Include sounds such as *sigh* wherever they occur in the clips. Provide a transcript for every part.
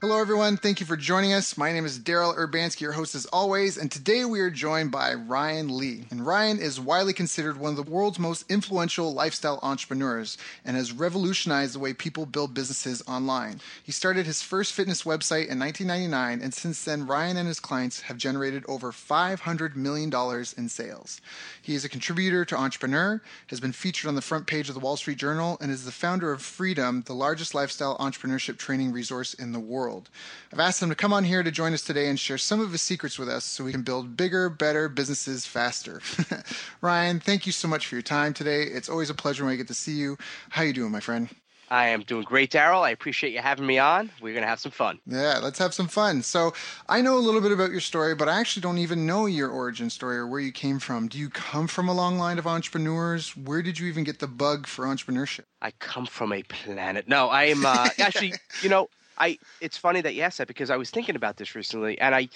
Hello, everyone. Thank you for joining us. My name is Daryl Urbanski, your host as always, and today we are joined by Ryan Lee. And Ryan is widely considered one of the world's most influential lifestyle entrepreneurs and has revolutionized the way people build businesses online. He started his first fitness website in 1999, and since then, Ryan and his clients have generated over $500 million in sales. He is a contributor to Entrepreneur, has been featured on the front page of the Wall Street Journal, and is the founder of Freedym, the largest lifestyle entrepreneurship training resource in the world world. I've asked him to come on here to join us today and share some of his secrets with us so we can build bigger, better businesses faster. *laughs* Ryan, thank you so much for your time today. It's always a pleasure when I get to see you. How you doing, my friend? I am doing great, Daryl. I appreciate you having me on. We're going to have some fun. Yeah, let's have some fun. So, I know a little bit about your story, but I actually don't even know your origin story or where you came from. Do you come from a long line of entrepreneurs? Where did you even get the bug for entrepreneurship? I come from a planet. No, I am uh, *laughs* actually, you know, I it's funny that you asked that because I was thinking about this recently, and I,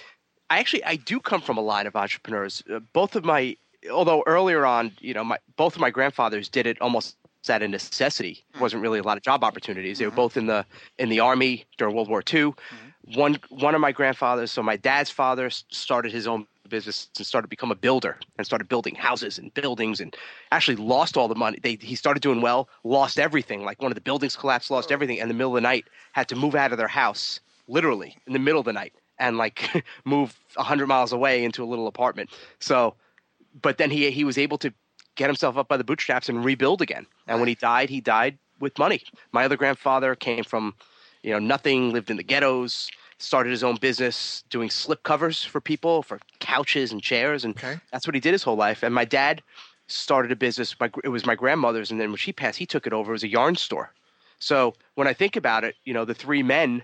I actually I do come from a line of entrepreneurs. Uh, both of my, although earlier on, you know, my both of my grandfathers did it almost out of necessity. There wasn't really a lot of job opportunities. They were mm-hmm. both in the in the army during World War II. Mm-hmm. One one of my grandfathers, so my dad's father, started his own business and started to become a builder and started building houses and buildings and actually lost all the money. They, he started doing well, lost everything. Like one of the buildings collapsed, lost oh. everything. And in the middle of the night, had to move out of their house, literally in the middle of the night, and like *laughs* move 100 miles away into a little apartment. So, but then he, he was able to get himself up by the bootstraps and rebuild again. And when he died, he died with money. My other grandfather came from, you know, nothing, lived in the ghettos, started his own business doing slip covers for people for couches and chairs and okay. that's what he did his whole life and my dad started a business my, it was my grandmother's and then when she passed he took it over it was a yarn store so when i think about it you know the three men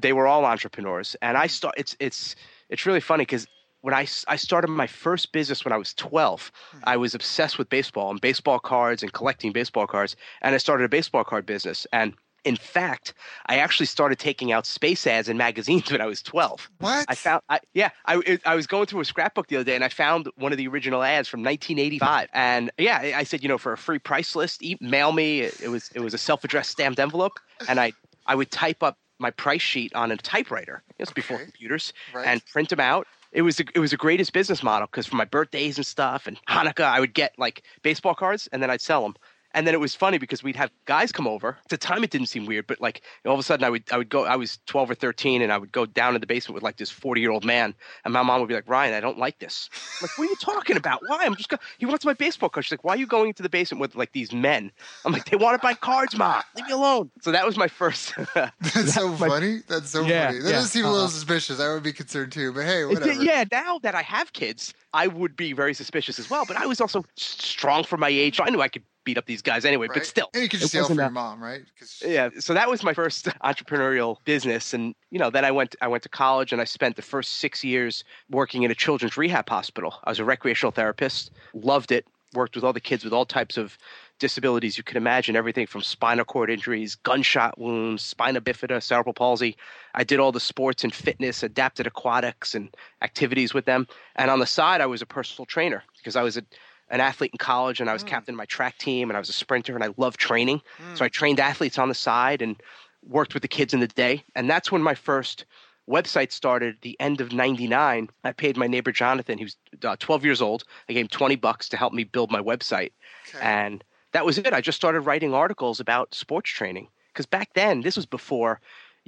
they were all entrepreneurs and i start it's it's it's really funny because when I, I started my first business when I was 12, hmm. I was obsessed with baseball and baseball cards and collecting baseball cards. And I started a baseball card business. And in fact, I actually started taking out space ads in magazines *laughs* when I was 12. What? I found, I, yeah, I, I was going through a scrapbook the other day and I found one of the original ads from 1985. And yeah, I said, you know, for a free price list, mail me. It, it was it was a self-addressed stamped envelope, and I I would type up my price sheet on a typewriter. It was before okay. computers, right. and print them out. It was a, it was the greatest business model because for my birthdays and stuff and Hanukkah, I would get like baseball cards and then I'd sell them. And then it was funny because we'd have guys come over. At the time, it didn't seem weird, but like all of a sudden, I would I would go. I was twelve or thirteen, and I would go down in the basement with like this forty year old man, and my mom would be like, "Ryan, I don't like this." I'm like, what are you talking about? Why? I'm just. Go-. He wants my baseball card. She's like, "Why are you going into the basement with like these men?" I'm like, "They want to buy cards, mom. Leave me alone." So that was my first. *laughs* *laughs* That's so my, funny. That's so yeah, funny. That yeah, does seem uh-huh. a little suspicious. I would be concerned too, but hey, whatever. Yeah, now that I have kids, I would be very suspicious as well. But I was also strong for my age. So I knew I could beat up these guys anyway. Right. But still, and you could just yell for your mom, right? Yeah. So that was my first *laughs* entrepreneurial business, and you know, then I went I went to college and I spent the first six years working in a children's rehab hospital. I was a recreational therapist. Loved it. Worked with all the kids with all types of disabilities you can imagine everything from spinal cord injuries gunshot wounds spina bifida cerebral palsy i did all the sports and fitness adapted aquatics and activities with them and on the side i was a personal trainer because i was a an athlete in college and I was mm. captain of my track team and I was a sprinter and I loved training. Mm. So I trained athletes on the side and worked with the kids in the day. And that's when my first website started the end of 99 i paid my neighbor jonathan he was uh, 12 years old i gave him 20 bucks to help me build my website okay. and that was it i just started writing articles about sports training because back then this was before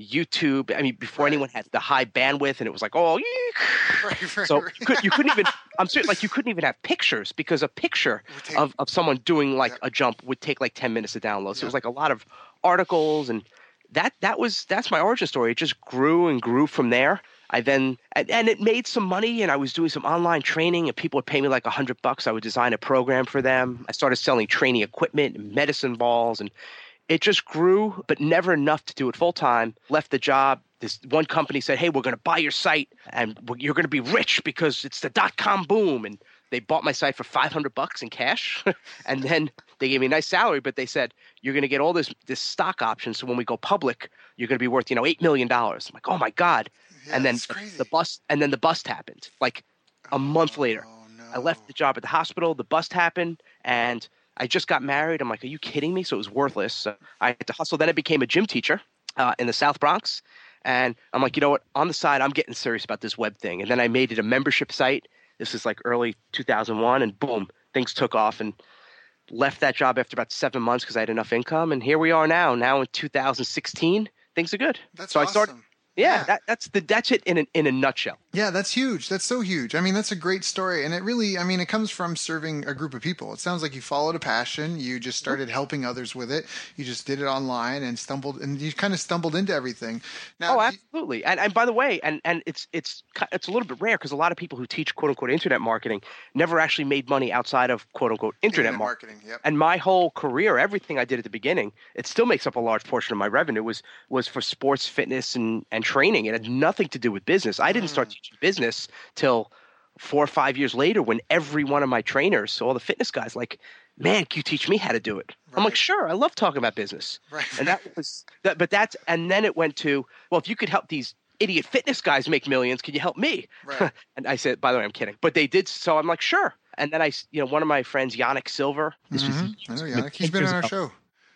YouTube. I mean, before right. anyone had the high bandwidth, and it was like, oh, *laughs* right, right, so you, could, you couldn't even. *laughs* I'm serious, like you couldn't even have pictures because a picture take, of, of someone doing like yeah. a jump would take like ten minutes to download. So yeah. it was like a lot of articles, and that that was that's my origin story. It just grew and grew from there. I then and, and it made some money, and I was doing some online training, and people would pay me like a hundred bucks. I would design a program for them. I started selling training equipment, and medicine balls, and it just grew, but never enough to do it full time. Left the job. This one company said, "Hey, we're going to buy your site, and you're going to be rich because it's the dot com boom." And they bought my site for 500 bucks in cash *laughs* and then they gave me a nice salary but they said you're going to get all this this stock options so when we go public you're going to be worth you know 8 million dollars i'm like oh my god Yeah, and then the bust and then the bust happened like a month later Oh, no. i left the job at the hospital the bust happened and i just got married. I'm like are you kidding me? So it was worthless. So i had to hustle. Then i became a gym teacher uh, in the south bronx. And i'm like you know what? On the side i'm getting serious about this web thing. And then i made it a membership site. This is like early 2001 and boom things took off and left that job after about seven months because i had enough income. And here we are now. Now in 2016 things are good. That's so awesome. i started yeah, Yeah. That, that's the that's it in a, in a nutshell Yeah, that's huge. That's so huge. I mean, that's a great story. And it really, I mean, it comes from serving a group of people. It sounds like you followed a passion. You just started helping others with it. You just did it online and stumbled, and you kind of stumbled into everything. Now, oh, absolutely. And and by the way, and and it's it's it's a little bit rare because a lot of people who teach quote unquote internet marketing never actually made money outside of quote unquote internet, marketing. marketing. Yep. And my whole career, everything I did at the beginning, it still makes up a large portion of my revenue was was for sports, fitness, and and training. It had nothing to do with business. I didn't start teaching business till four or five years later when every one of my trainers, all the fitness guys, like, man, can you teach me how to do it? I'm like, sure, I love talking about business Right. and that was *laughs* that but that's and then it went to well if you could help these idiot fitness guys make millions can you help me Right. *laughs* and i said by the way i'm kidding but they did so i'm like sure and then I, you know one of my friends yanik silver this was Mhm. I know Yanik. He's been on our show.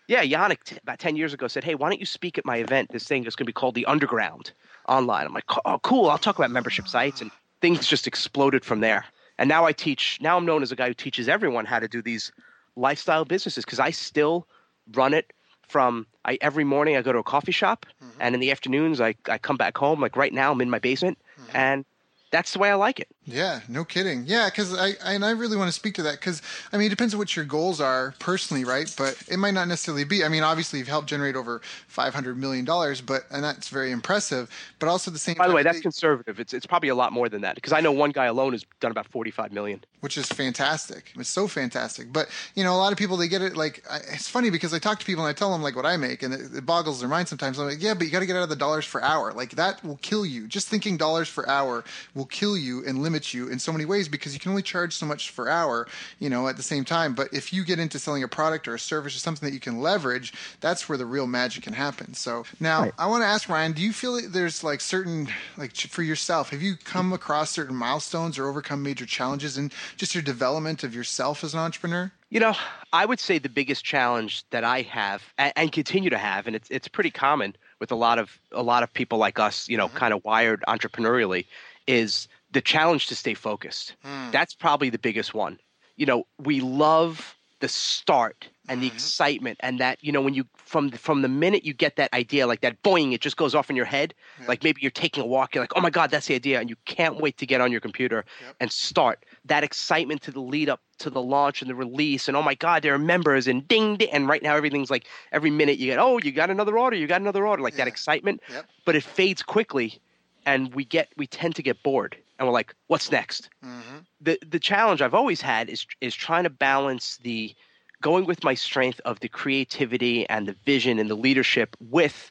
Yeah yanik t- about 10 years ago said hey why don't you speak at my event this thing is going to be called the underground online i'm like oh cool i'll talk about membership sites and things just exploded from there and now i teach now i'm known as a guy who teaches everyone how to do these lifestyle businesses because i still run it from I every morning I go to a coffee shop Mm-hmm. and in the afternoons I, I come back home like right now I'm in my basement Mm-hmm. and that's the way I like it. Yeah, no kidding. Yeah, because I, I and I really want to speak to that because I mean it depends on what your goals are personally, right? But it might not necessarily be. I mean, obviously you've helped generate over five hundred million dollars, but and that's very impressive. But also the same By the way, that's they- conservative. It's it's probably a lot more than that because I know one guy alone has done about 45 million. which is fantastic. It's so fantastic. But you know, a lot of people they get it like I, it's funny because I talk to people and I tell them like what I make, and it, it boggles their mind sometimes. I'm like, yeah, but you got to get out of the dollars per hour. Like that will kill you. Just thinking dollars per hour will kill you and limit you in so many ways because you can only charge so much per hour. You know, at the same time. But if you get into selling a product or a service or something that you can leverage, that's where the real magic can happen. So now Right. I want to ask Ryan, do you feel that there's like certain like for yourself, have you come across certain milestones or overcome major challenges in just your development of yourself as an entrepreneur? You know, I would say the biggest challenge that I have and, and continue to have, and it's it's pretty common with a lot of a lot of people like us, you know, mm-hmm. kind of wired entrepreneurially, is the challenge to stay focused. Hmm. That's probably the biggest one. You know, we love the start and the mm-hmm. excitement and that you know when you from the, from the minute you get that idea like that boing it just goes off in your head like maybe you're taking a walk you're like oh my god that's the idea and you can't wait to get on your computer Yep. and start that excitement to the lead up to the launch and the release and oh my god there are members and ding ding and right now everything's like every minute you get oh you got another order you got another order like that excitement Yep. but it fades quickly and we get we tend to get bored and we're like what's next Mm-hmm. the the challenge I've always had is is trying to balance the going with my strength of the creativity and the vision and the leadership with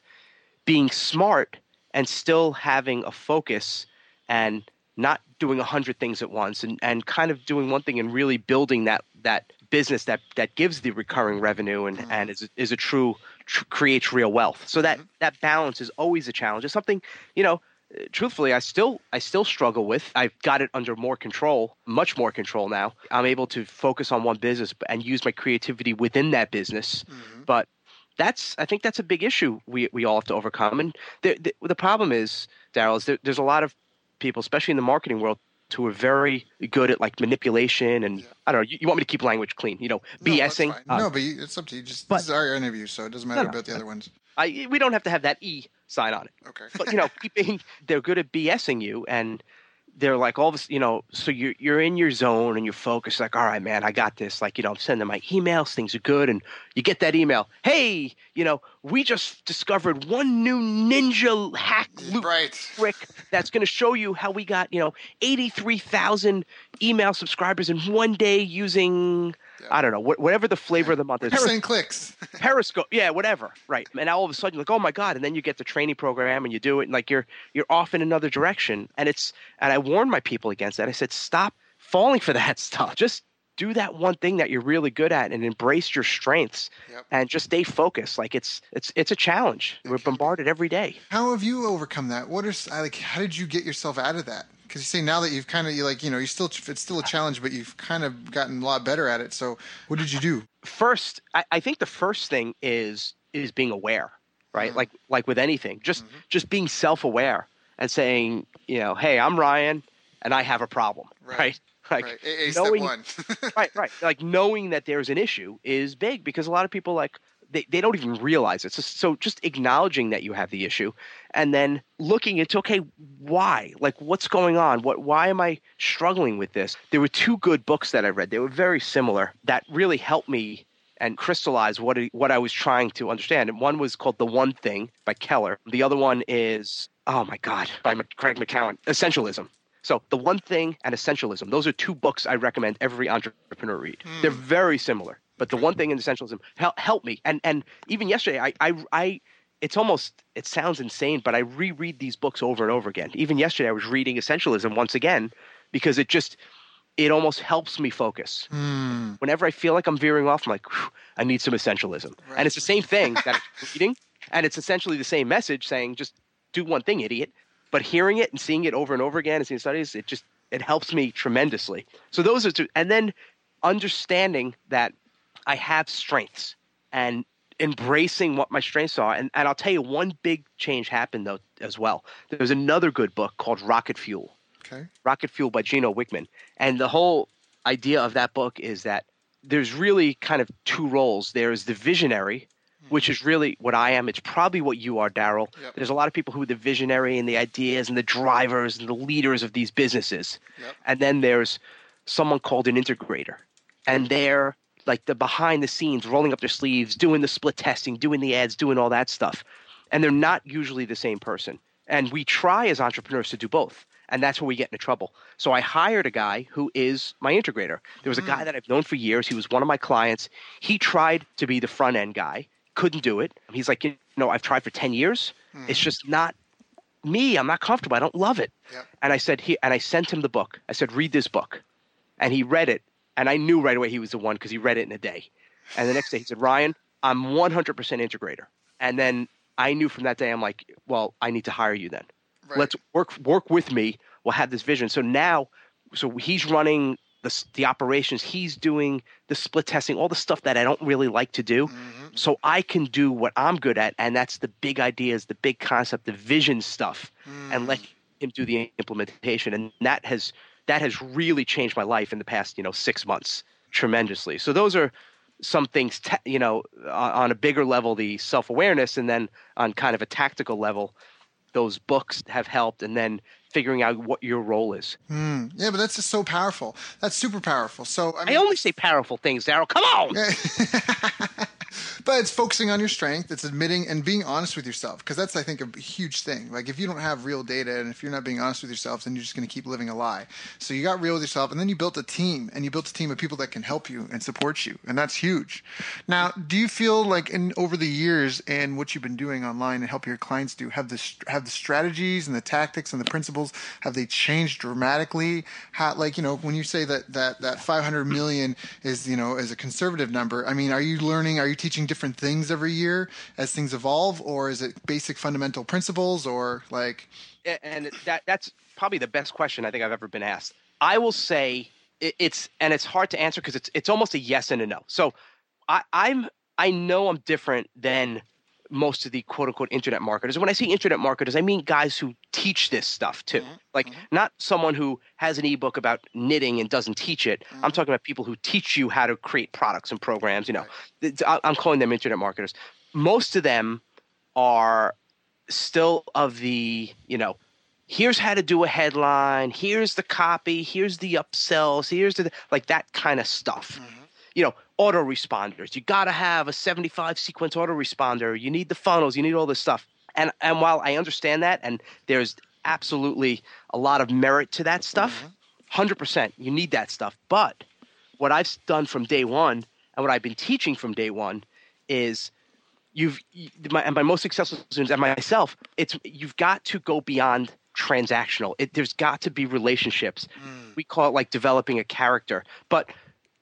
being smart and still having a focus and not doing a hundred things at once and, and kind of doing one thing and really building that that business that that gives the recurring revenue and, and is, is a true tr- creates real wealth. So that that balance is always a challenge. It's something you know truthfully i still i still struggle with i've got it under more control much more control now. I'm able to focus on one business and use my creativity within that business. Mm-hmm. But that's i think that's a big issue we, we all have to overcome. And the, the, the problem is daryl is there, there's a lot of people especially in the marketing world who are very good at like manipulation and i don't know you, you want me to keep language clean you know bsing Uh, no, but you, it's up to you. Just but- this is our interview, so it doesn't matter no, about the other ones. I, we don't have to have that e sign on it Okay. but you know, keeping they're good at BSing you, and they're like all this, you know. So you're you're in your zone and you're focused. Like, all right, man, I got this. Like, you know, I'm sending my emails. Things are good, and you get that email. Hey, you know, we just discovered one new ninja hack loop right. trick that's going to show you how we got you know 83,000 email subscribers in one day using Yeah. I don't know wh- whatever the flavor of the month is. Percent clicks. *laughs* Periscope, yeah, whatever, right? And now all of a sudden you're like, oh my god! And then you get the training program and you do it, and like you're you're off in another direction. And it's and I warned my people against that. I said, stop falling for that *laughs* stuff. Just do that one thing that you're really good at and embrace your strengths Yep. and just stay focused. Like it's it's it's a challenge. We're bombarded every day. How have you overcome that? What are like? How did you get yourself out of that? Because you say now that you've kind of you like you know you still it's still a challenge, but you've kind of gotten a lot better at it. So what did you do? First, I, I think the first thing is is being aware, right? Mhm. Like like with anything, just Mhm. just being self aware and saying, you know, hey, I'm Ryan and I have a problem, Right. right? *laughs* Like right. Step knowing- one. *laughs* right, right. Like knowing that there's an issue is big because a lot of people like they, they don't even realize it. So, so just acknowledging that you have the issue and then looking into okay, why? Like what's going on? What why am I struggling with this? There were two good books that I read. They were very similar that really helped me and crystallize what it, what I was trying to understand. And one was called The One Thing by Keller. The other one is oh my god, by Greg McKeown, Essentialism. So The One Thing and Essentialism. Those are two books I recommend every entrepreneur read. Hmm. They're very similar, but The One Thing in Essentialism help, help me. And and even yesterday, I, I I it's almost it sounds insane, but I reread these books over and over again. Even yesterday, I was reading Essentialism once again because it just it almost helps me focus. Hmm. Whenever I feel like I'm veering off, I'm like, I need some essentialism. Right. And it's the same thing that I'm *laughs* reading, and it's essentially the same message saying, just do one thing, idiot. But hearing it and seeing it over and over again and seeing studies, it just it helps me tremendously. So those are two, and then understanding that I have strengths and embracing what my strengths are. And, and I'll tell you, one big change happened though as well. There's another good book called Rocket Fuel. Okay. Rocket Fuel by Gino Wickman. And the whole idea of that book is that there's really kind of two roles. There's the visionary, hmm. which is really what I am. It's probably what you are, Daryl. Yep. There's a lot of people who are the visionary and the ideas and the drivers and the leaders of these businesses. Yep. And then there's someone called an integrator. And they're like the behind the scenes, rolling up their sleeves, doing the split testing, doing the ads, doing all that stuff. And they're not usually the same person. And we try as entrepreneurs to do both. And that's where we get into trouble. So I hired a guy who is my integrator. There was a guy mm. that I've known for years. He was one of my clients. He tried to be the front end guy, couldn't do it. He's like, you know, I've tried for 10 years. It's mm-hmm. just not me. I'm not comfortable. I don't love it. Yep. And I said, he, and I sent him the book. I said, read this book. And he read it. And I knew right away he was the one because he read it in a day. And the next day he said, Ryan, I'm 100% integrator. And then I knew from that day, I'm like, well, I need to hire you then. Right. Let's work work with me. We'll have this vision. So now, so he's running the the operations. He's doing the split testing, all the stuff that I don't really like to do. Mhm. So I can do what I'm good at, and that's the big ideas, the big concept, the vision stuff, and let him do the implementation. And that has that has really changed my life in the past, you know, six months tremendously. So those are some things, te- you know, on, a bigger level, the self awareness, and then on kind of a tactical level, those books have helped, and then figuring out what your role is. Hmm. Yeah, but that's just so powerful. That's super powerful. So I I only say powerful things, Daryl. Come on. *laughs* but it's focusing on your strength. It's admitting and being honest with yourself because that's, I think, a huge thing. Like if you don't have real data and if you're not being honest with yourself, then you're just going to keep living a lie. So you got real with yourself, and then you built a team, and you built a team of people that can help you and support you, and that's huge. Now, do you feel like in over the years and what you've been doing online and help your clients do have the have the strategies and the tactics and the principles have they changed dramatically? How like you know when you say that that that 500 million is you know is a conservative number. I mean, are you learning? Are you teaching different things every year as things evolve, or is it basic fundamental principles, or like? And that that's probably the best question I think I've ever been asked. I will say it's and it's hard to answer because it's it's almost a yes and a no. So I, I'm I know I'm different than most of the quote unquote internet marketers. And when I say internet marketers, I mean guys who teach this stuff too. Mhm, Like mhm. not someone who has an ebook about knitting and doesn't teach it. I'm Mhm. talking about people who teach you how to create products and programs. You know, Right. I'm calling them internet marketers. Most of them are still of the you know here's how to do a headline here's the copy here's the upsells here's the like that kind of stuff Mhm. You know autoresponders. You got to have a 75 sequence autoresponder. You need the funnels. You need all this stuff. And and while I understand that, and there's absolutely a lot of merit to that stuff, mm-hmm. 100 percent, you need that stuff. But what I've done from day one, and what I've been teaching from day one, is you've my, and my most successful students and myself, it's you've got to go beyond transactional. It, there's got to be relationships. Mm. We call it like developing a character, but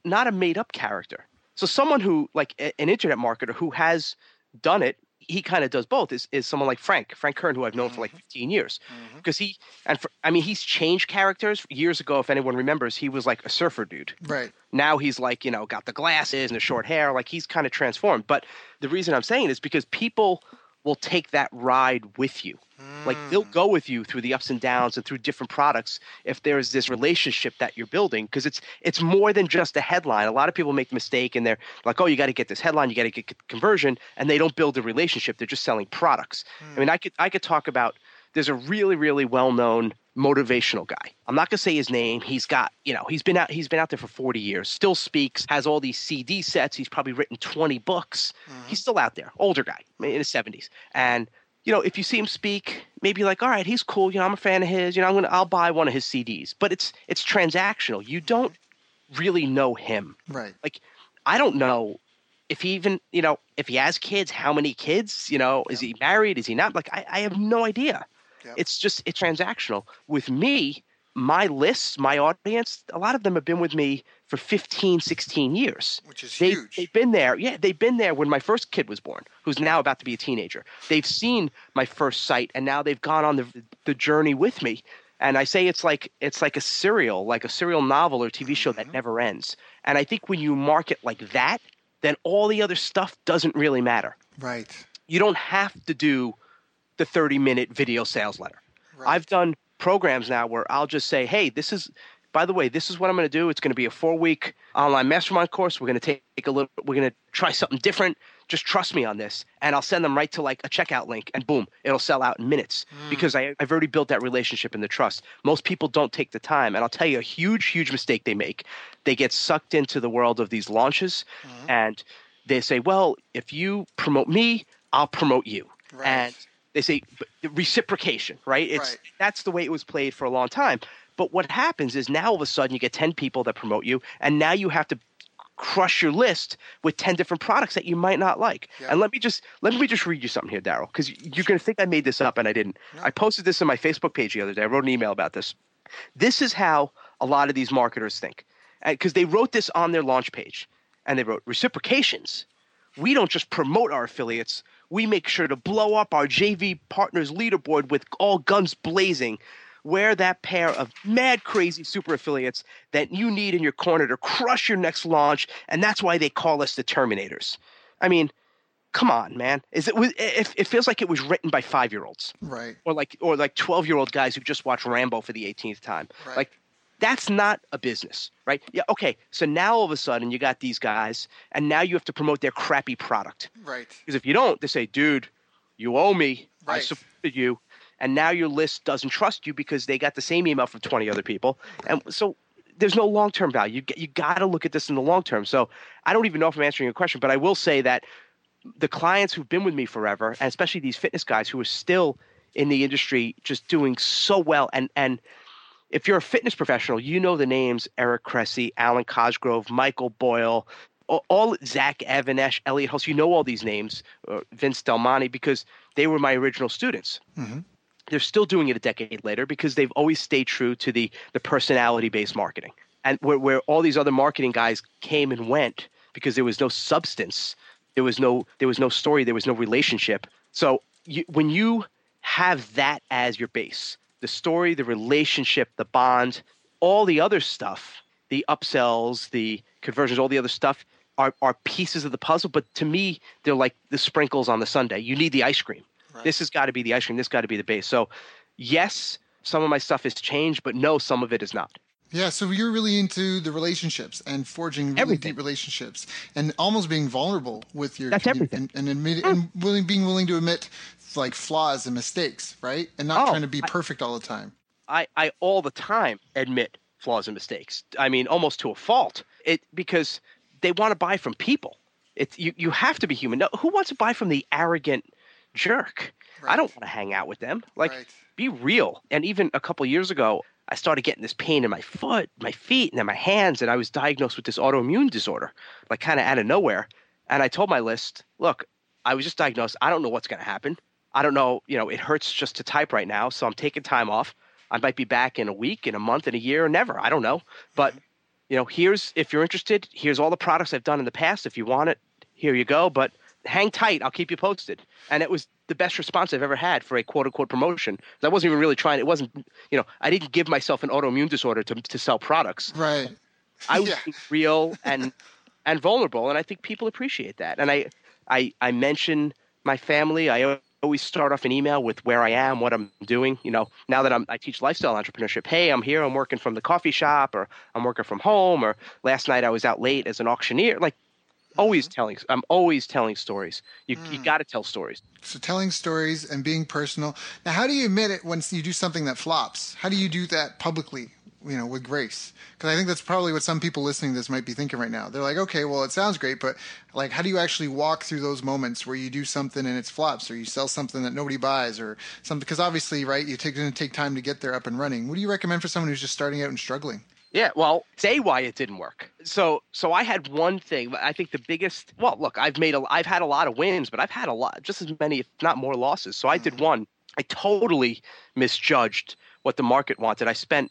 not a made up character. So someone who like a- an internet marketer who has done it, he kind of does both. Is is someone like Frank Frank Kern, who I've known for like mm-hmm. 15 years, mm-hmm. because he and for, I mean he's changed characters years ago. If anyone remembers, he was like a surfer dude Right. now he's like you know got the glasses and the short hair like he's kind of transformed but the reason i'm saying is because people will take that ride with you. Like they'll hmm. go with you through the ups and downs and through different products if there's this relationship that you're building because it's it's more than just a headline. A lot of people make the mistake and they're like oh you got to get this headline you got to get conversion and they don't build a relationship they're just selling products. I hmm. mean i could i could talk about there's a really really well known motivational guy. I'm not going to say his name. He's got you know he's been out he's been out there for 40 years. Still speaks has all these cd sets. He's probably written 20 books. Mm-hmm. He's still out there older guy in his 70s and you know if you see him speak maybe you're like all right he's cool. You know i'm a fan of his. You know i'm gonna i'll buy one of his cds but it's it's transactional. You don't really know him. Right. like I don't know if he even you know if he has kids, how many kids, you know, is he married, is he not? Like I, I have no idea. Yep. It's just it's transactional. With me, my list, my audience, a lot of them have been with me for 15, 16 years. Which is They, huge. They've been there. Yeah, they've been there when my first kid was born, who's now about to be a teenager. They've seen my first site, and now they've gone on the the journey with me. And I say it's like it's like a serial, like a serial novel or TV show Mm-hmm. that never ends. And I think when you market like that, then all the other stuff doesn't really matter. right. You don't have to do the 30 minute video sales letter. Right. I've done programs now where I'll just say, hey, this is, by the way, this is what I'm going to do. It's going to be a four week online mastermind course. We're going to take a little, we're going to try something different. Just trust me on this. And I'll send them right to like a checkout link and boom, it'll sell out in minutes mm. because I, I've already built that relationship and the trust. Most people don't take the time. And I'll tell you a huge, huge mistake they make. They get sucked into the world of these launches mm. and they say, well, if you promote me, I'll promote you. Right. And they say reciprocation, right? It's Right. that's the way it was played for a long time. But what happens is now all of a sudden you get 10 people that promote you and now you have to crush your list with 10 different products that you might not like. Yeah. And let me just let me just read you something here, Daryl, because you're going to think I made this up and I didn't. I posted this on my Facebook page the other day. I wrote an email about this. This is how a lot of these marketers think. Uh, because they wrote this on their launch page and they wrote reciprocations. We don't just promote our affiliates, we make sure to blow up our JV partners leaderboard with all guns blazing. We're that pair of mad crazy super affiliates that you need in your corner to crush your next launch, and that's why they call us the Terminators. I mean, come on, man. Is it, it, it feels like it was written by five year olds Right. or like or like 12 year old guys who just watched Rambo for the 18th time. Right. Like that's not a business, right? Yeah, okay. So now all of a sudden you got these guys and now you have to promote their crappy product. Right. Because if you don't, they say, "Dude, you owe me. I supported you." And now your list doesn't trust you because they got the same email from 20 other people. And so there's no long-term value. You, you got to look at this in the long term. So I don't even know if I'm answering your question, but I will say that the clients who've been with me forever, and especially these fitness guys who are still in the industry just doing so well and and if you're a fitness professional, you know the names Eric Cressey, Alwyn Cosgrove, Michael Boyle, all Zach Even-Esh, Elliot Hulse. You know all these names, uh, Vince Del Monte, because they were my original students. Mhm. They're still doing it a decade later because they've always stayed true to the the personality based marketing, and where, where all these other marketing guys came and went because there was no substance, there was no there was no story, there was no relationship. So you, when you have that as your base, the story, the relationship, the bond, all the other stuff, the upsells, the conversions, all the other stuff are, are pieces of the puzzle. But to me, they're like the sprinkles on the sundae. You need the ice cream. Right. This has got to be the ice cream. This got to be the base. So, yes, some of my stuff has changed, but no, some of it is not. Yeah, so you're really into the relationships and forging really Everything. deep relationships and almost being vulnerable with your That's everything. and, and admit hmm. and willing being willing to admit like flaws and mistakes, right? And not Oh, trying to be perfect all the time. I, I all the time admit flaws and mistakes. I mean, almost to a fault. It because they want to buy from people. It's you, you have to be human. No, who wants to buy from the arrogant jerk? Right. I don't want to hang out with them. Like, right. be real. And even a couple years ago, I started getting this pain in my foot, my feet, and then my hands, and I was diagnosed with this autoimmune disorder, like kind of out of nowhere. And I told my list, look, I was just diagnosed. I don't know what's going to happen. I don't know. You know, it hurts just to type right now, so I'm taking time off. I might be back in a week, in a month, in a year, or never. I don't know. But mm-hmm. you know, here's if you're interested. Here's all the products I've done in the past. If you want it, here you go. But hang tight. I'll keep you posted. And it was the best response I've ever had for a quote unquote promotion. I wasn't even really trying. It wasn't, you know, I didn't give myself an autoimmune disorder to, to sell products. Right. I *laughs* was yeah. real and and vulnerable, and I think people appreciate that. And I I I mention my family. I always start off an email with where I am, what I'm doing. You know, now that I'm, I teach lifestyle entrepreneurship, hey, I'm here, I'm working from the coffee shop, or I'm working from home, or last night I was out late as an auctioneer. Like always telling i'm always telling stories. You, mm. you got to tell stories. So telling stories and being personal. Now how do you admit it once you do something that flops? How do you do that publicly you know with grace? Because i think that's probably what some people listening to this might be thinking right now. They're like okay well it sounds great but like how do you actually walk through those moments where you do something and it's flops or you sell something that nobody buys or something because obviously right you take going to take time to get there up and running. What do you recommend for someone who's just starting out and struggling yeah, well, say why it didn't work. So, so I had one thing. But I think the biggest. Well, look, I've made a, I've had a lot of wins, but I've had a lot, just as many, if not more, losses. So I did mm-hmm. one. I totally misjudged what the market wanted. I spent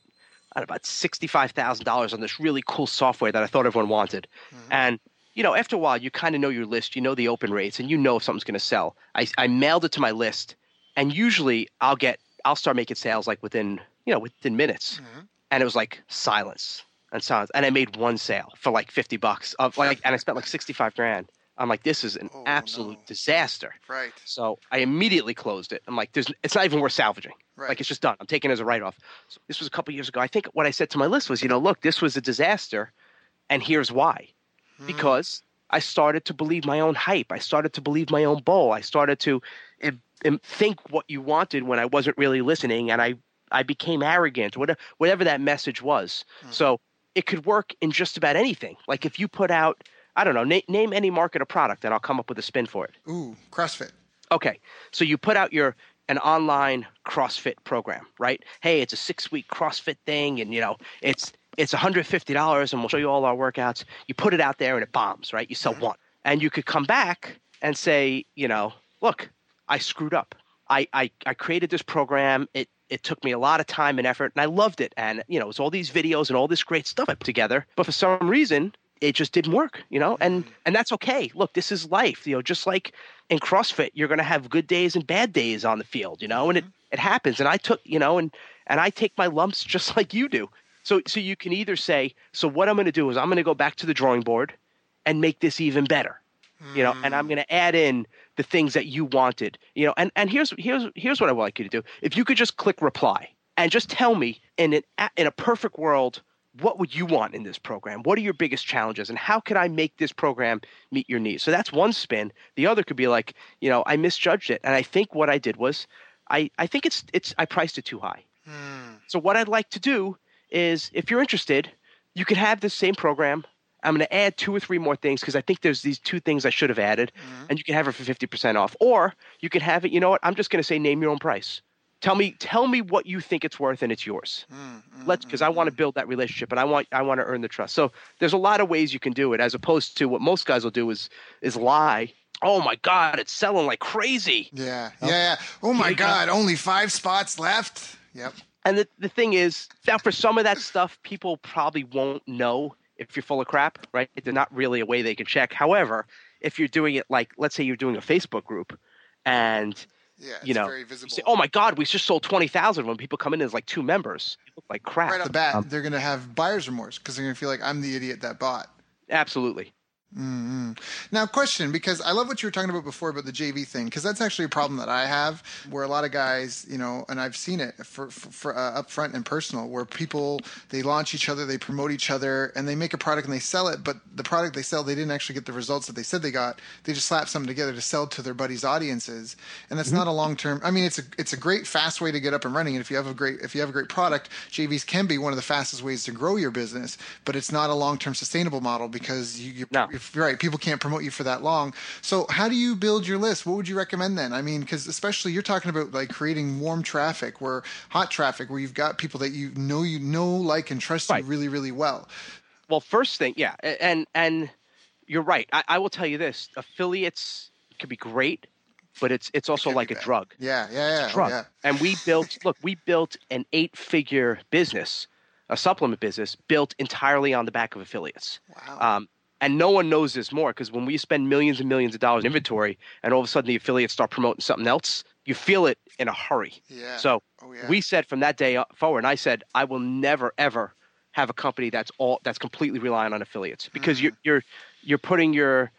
about sixty-five thousand dollars on this really cool software that I thought everyone wanted, mm-hmm. and you know, after a while, you kind of know your list, you know the open rates, and you know if something's going to sell. I, I mailed it to my list, and usually I'll get, I'll start making sales like within, you know, within minutes. Mm-hmm and it was like silence and silence. And I made one sale for like fifty bucks of like, and I spent like sixty five grand. I'm like, this is an oh, absolute no. disaster. Right. So I immediately closed it. I'm like, there's, it's not even worth salvaging. Right. Like it's just done. I'm taking it as a write off. So this was a couple years ago. I think what I said to my list was, you know, look, this was a disaster, and here's why. Hmm. Because I started to believe my own hype. I started to believe my own bull. I started to think what you wanted when I wasn't really listening, and I I became arrogant, whatever, whatever that message was. Mm-hmm. So it could work in just about anything. Like if you put out, I don't know, na- name any market or product, and I'll come up with a spin for it. Ooh, CrossFit. Okay, so you put out your an online CrossFit program, right? Hey, it's a six week CrossFit thing, and you know it's it's $150 and we'll show you all our workouts. You put it out there and it bombs, right? You sell mm-hmm. one. And you could come back and say, you know, look, I screwed up. I, I, I created this program. It it took me a lot of time and effort, and I loved it. And you know, it was all these videos and all this great stuff I put together. But for some reason, it just didn't work. You know, and mm. and that's okay. Look, this is life. You know, just like in CrossFit, you're going to have good days and bad days on the field. You know, and it mm-hmm. it happens. And I took you know, and and I take my lumps *laughs* just like you do. So so you can either say, so what I'm going to do is I'm going to go back to the drawing board and make this even better. You know, and I'm mm. going to add in the things that you wanted. You know, and, and here's here's here's what I would like you to do. If you could just click reply and just tell me in an in a perfect world, what would you want in this program? What are your biggest challenges, and how could I make this program meet your needs? So that's one spin. The other could be like, you know, I misjudged it, and I think what I did was, I I think it's it's I priced it too high. Hmm. So what I'd like to do is, if you're interested, you could have this same program I'm going to add two or three more things because I think there's these two things I should have added, mm-hmm. and you can have it for 50% off. Or you can have it, you know what? I'm just going to say name your own price. Tell me, tell me what you think it's worth, and it's yours. Mm-hmm. Let's, because I want to mm-hmm. build that relationship, and I want, I want to earn the trust. So there's a lot of ways you can do it, as opposed to what most guys will do is, is lie. Oh my God, it's selling like crazy. Yeah, yeah, yeah. Oh my God, only five spots left. Yep. And the, the thing is, now for some of that stuff, people probably won't know if you're full of crap, right? There's not really a way they can check. However, if you're doing it like, let's say you're doing a Facebook group, and yeah, you know, you say, oh my God, we just sold twenty thousand. When people come in as like two members, look like crap. Right off the bat, um, they're going to have buyer's remorse because they're going to feel like I'm the idiot that bought. Absolutely. Mm-hmm. Now, question because I love what you were talking about before about the JV thing because that's actually a problem that I have where a lot of guys, you know, and I've seen it for, for, for uh, up front and personal where people they launch each other, they promote each other, and they make a product and they sell it, but the product they sell they didn't actually get the results that they said they got. They just slap something together to sell to their buddies' audiences, and that's mm-hmm. not a long term. I mean, it's a it's a great fast way to get up and running, and if you have a great if you have a great product, JVs can be one of the fastest ways to grow your business, but it's not a long term sustainable model because you, you're, no. You're if right, people can't promote you for that long. So how do you build your list? What would you recommend then? I mean, because especially you're talking about like creating warm traffic, where hot traffic, where you've got people that you know you know, like, and trust right. you really, really well. Well, first thing, yeah, and and you're right. I, I will tell you this: affiliates can be great but it's it's also it like a drug. Yeah, yeah, yeah. drug. Oh, yeah. And we built look, we built an eight figure business, a supplement business built entirely on the back of affiliates. Wow. Um, and no one knows this more because when we spend millions and millions of dollars in inventory and all of a sudden the affiliates start promoting something else, you feel it in a hurry. Yeah. So oh, yeah. we said from that day forward, and I said, I will never ever have a company that's all that's completely reliant on affiliates because mm-hmm. you're you're you're putting your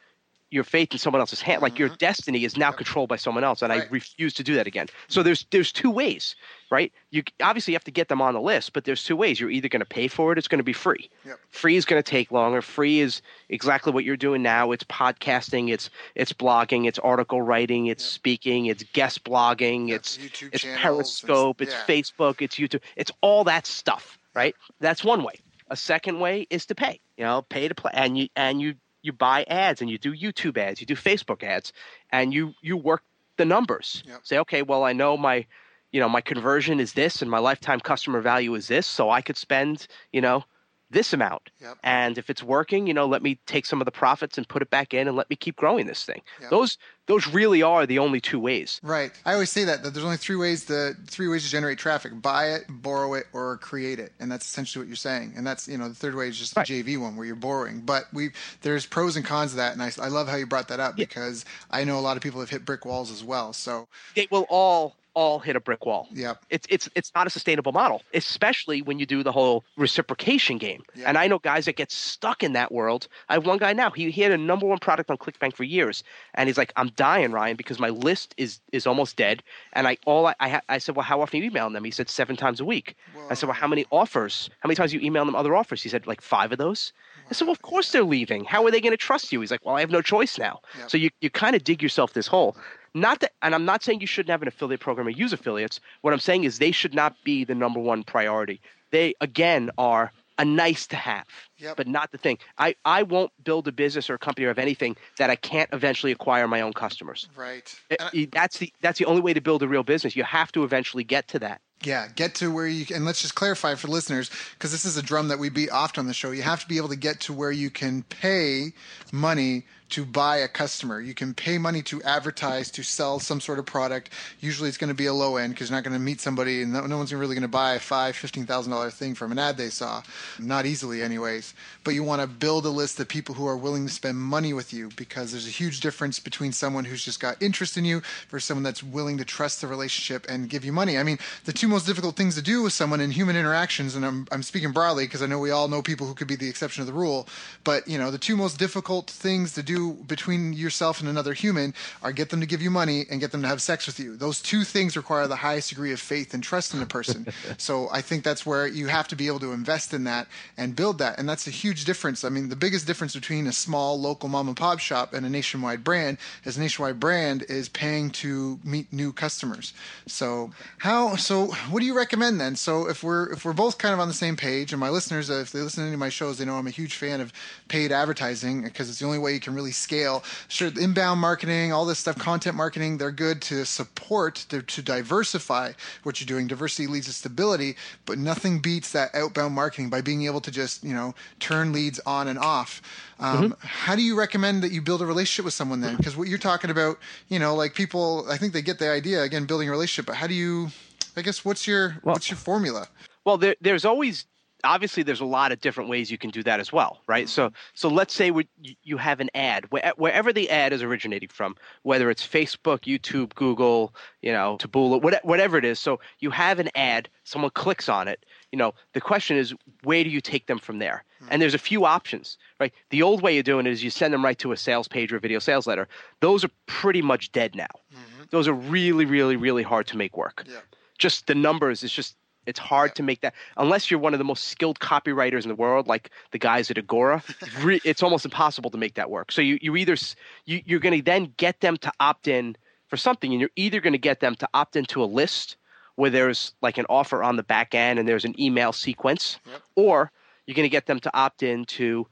your faith in someone else's hand. Like your mm-hmm. destiny is now controlled by someone else, and right. I refuse to do that again. So there's there's two ways, right? You obviously you have to get them on the list, but there's two ways. You're either going to pay for it, it's going to be free. Yep. Free is going to take longer. Free is exactly what you're doing now. It's podcasting, it's it's blogging, it's article writing, it's yep. speaking, it's guest blogging, yep. it's YouTube it's Periscope, it's, yeah. it's Facebook, it's YouTube, it's all that stuff, right? That's one way. A second way is to pay. You know, pay to play, and you and you you buy ads and you do YouTube ads, you do Facebook ads, and you you work the numbers. Yep. Say, okay, well, I know my you know my conversion is this and my lifetime customer value is this, so I could spend you know this amount. Yep. And if it's working, you know, let me take some of the profits and put it back in and let me keep growing this thing. Yep. Those those really are the only two ways. Right. I always say that that there's only three ways to three ways to generate traffic: buy it, borrow it, or create it. And that's essentially what you're saying. And that's you know the third way is just right. the JV one where you're borrowing. But we there's pros and cons of that, and I, I love how you brought that up yeah. because I know a lot of people have hit brick walls as well. So it will all all hit a brick wall. Yeah. It's it's it's not a sustainable model, especially when you do the whole reciprocation game. Yep. And I know guys that get stuck in that world. I have one guy now. He, he had a number one product on ClickBank for years, and he's like, "I'm dying, Ryan, because my list is is almost dead." And I all I I, ha- I said, "Well, how often are you emailing them?" He said, seven times a week." Whoa. I said, "Well, how many offers? How many times you email them other offers?" He said, "Like five of those." I said, well, of course they're leaving. How are they going to trust you? He's like, well, I have no choice now. Yep. So you, you kind of dig yourself this hole. Not that, and I'm not saying you shouldn't have an affiliate program or use affiliates. What I'm saying is they should not be the number one priority. They, again, are a nice to have, yep. but not the thing. I, I won't build a business or a company or of anything that I can't eventually acquire my own customers. Right. Eh, it, I, eh, that's the that's the only way to build a real business. You have to eventually get to that. Yeah, get to where you and let's just clarify for listeners because this is a drum that we beat often on the show. You have to be able to get to where you can pay money to buy a customer. You can pay money to advertise to sell some sort of product. Usually, it's going to be a low end because you're not going to meet somebody, and no, no one's really going to buy a five, fifteen thousand dollar thing from an ad they saw, not easily, anyways. But you want to build a list of people who are willing to spend money with you because there's a huge difference between someone who's just got interest in you versus someone that's willing to trust the relationship and give you money. I mean, the two most difficult things to do with someone in human interactions, and I'm I'm speaking broadly because I know we all know people who could be the exception of the rule, but you know, the two most difficult things to do between yourself and another human are get them to give you money and get them to have sex with you. Those two things require the highest degree of faith and trust in a person. *laughs* so I think that's where you have to be able to invest in that and build that. And that's a huge difference. I mean, the biggest difference between a small local mom and pop shop and a nationwide brand is a nationwide brand is paying to meet new customers. So how so what do you recommend then? So if we're if we're both kind of on the same page and my listeners if they listen to any of my shows they know I'm a huge fan of paid advertising because it's the only way you can really scale. Sure, inbound marketing, all this stuff, content marketing, they're good to support, to, to diversify what you're doing. Diversity leads to stability, but nothing beats that outbound marketing by being able to just, you know, turn leads on and off. Um, mm-hmm. How do you recommend that you build a relationship with someone then? Because what you're talking about, you know, like people, I think they get the idea again, building a relationship. But how do you? I guess what's your well, what's your formula? Well, there, there's always obviously there's a lot of different ways you can do that as well right so mm-hmm. so let's say we, you have an ad wherever the ad is originating from whether it's facebook youtube google you know taboola whatever it is so you have an ad someone clicks on it you know the question is where do you take them from there mm-hmm. and there's a few options right the old way of doing it is you send them right to a sales page or a video sales letter those are pretty much dead now mm-hmm. those are really really really hard to make work yeah. just the numbers is just it's hard to make that unless you're one of the most skilled copywriters in the world, like the guys at Agora. *laughs* it's almost impossible to make that work. So you you either you, you're going to then get them to opt in for something, and you're either going to get them to opt into a list where there's like an offer on the back end and there's an email sequence, yep. or you're going to get them to opt into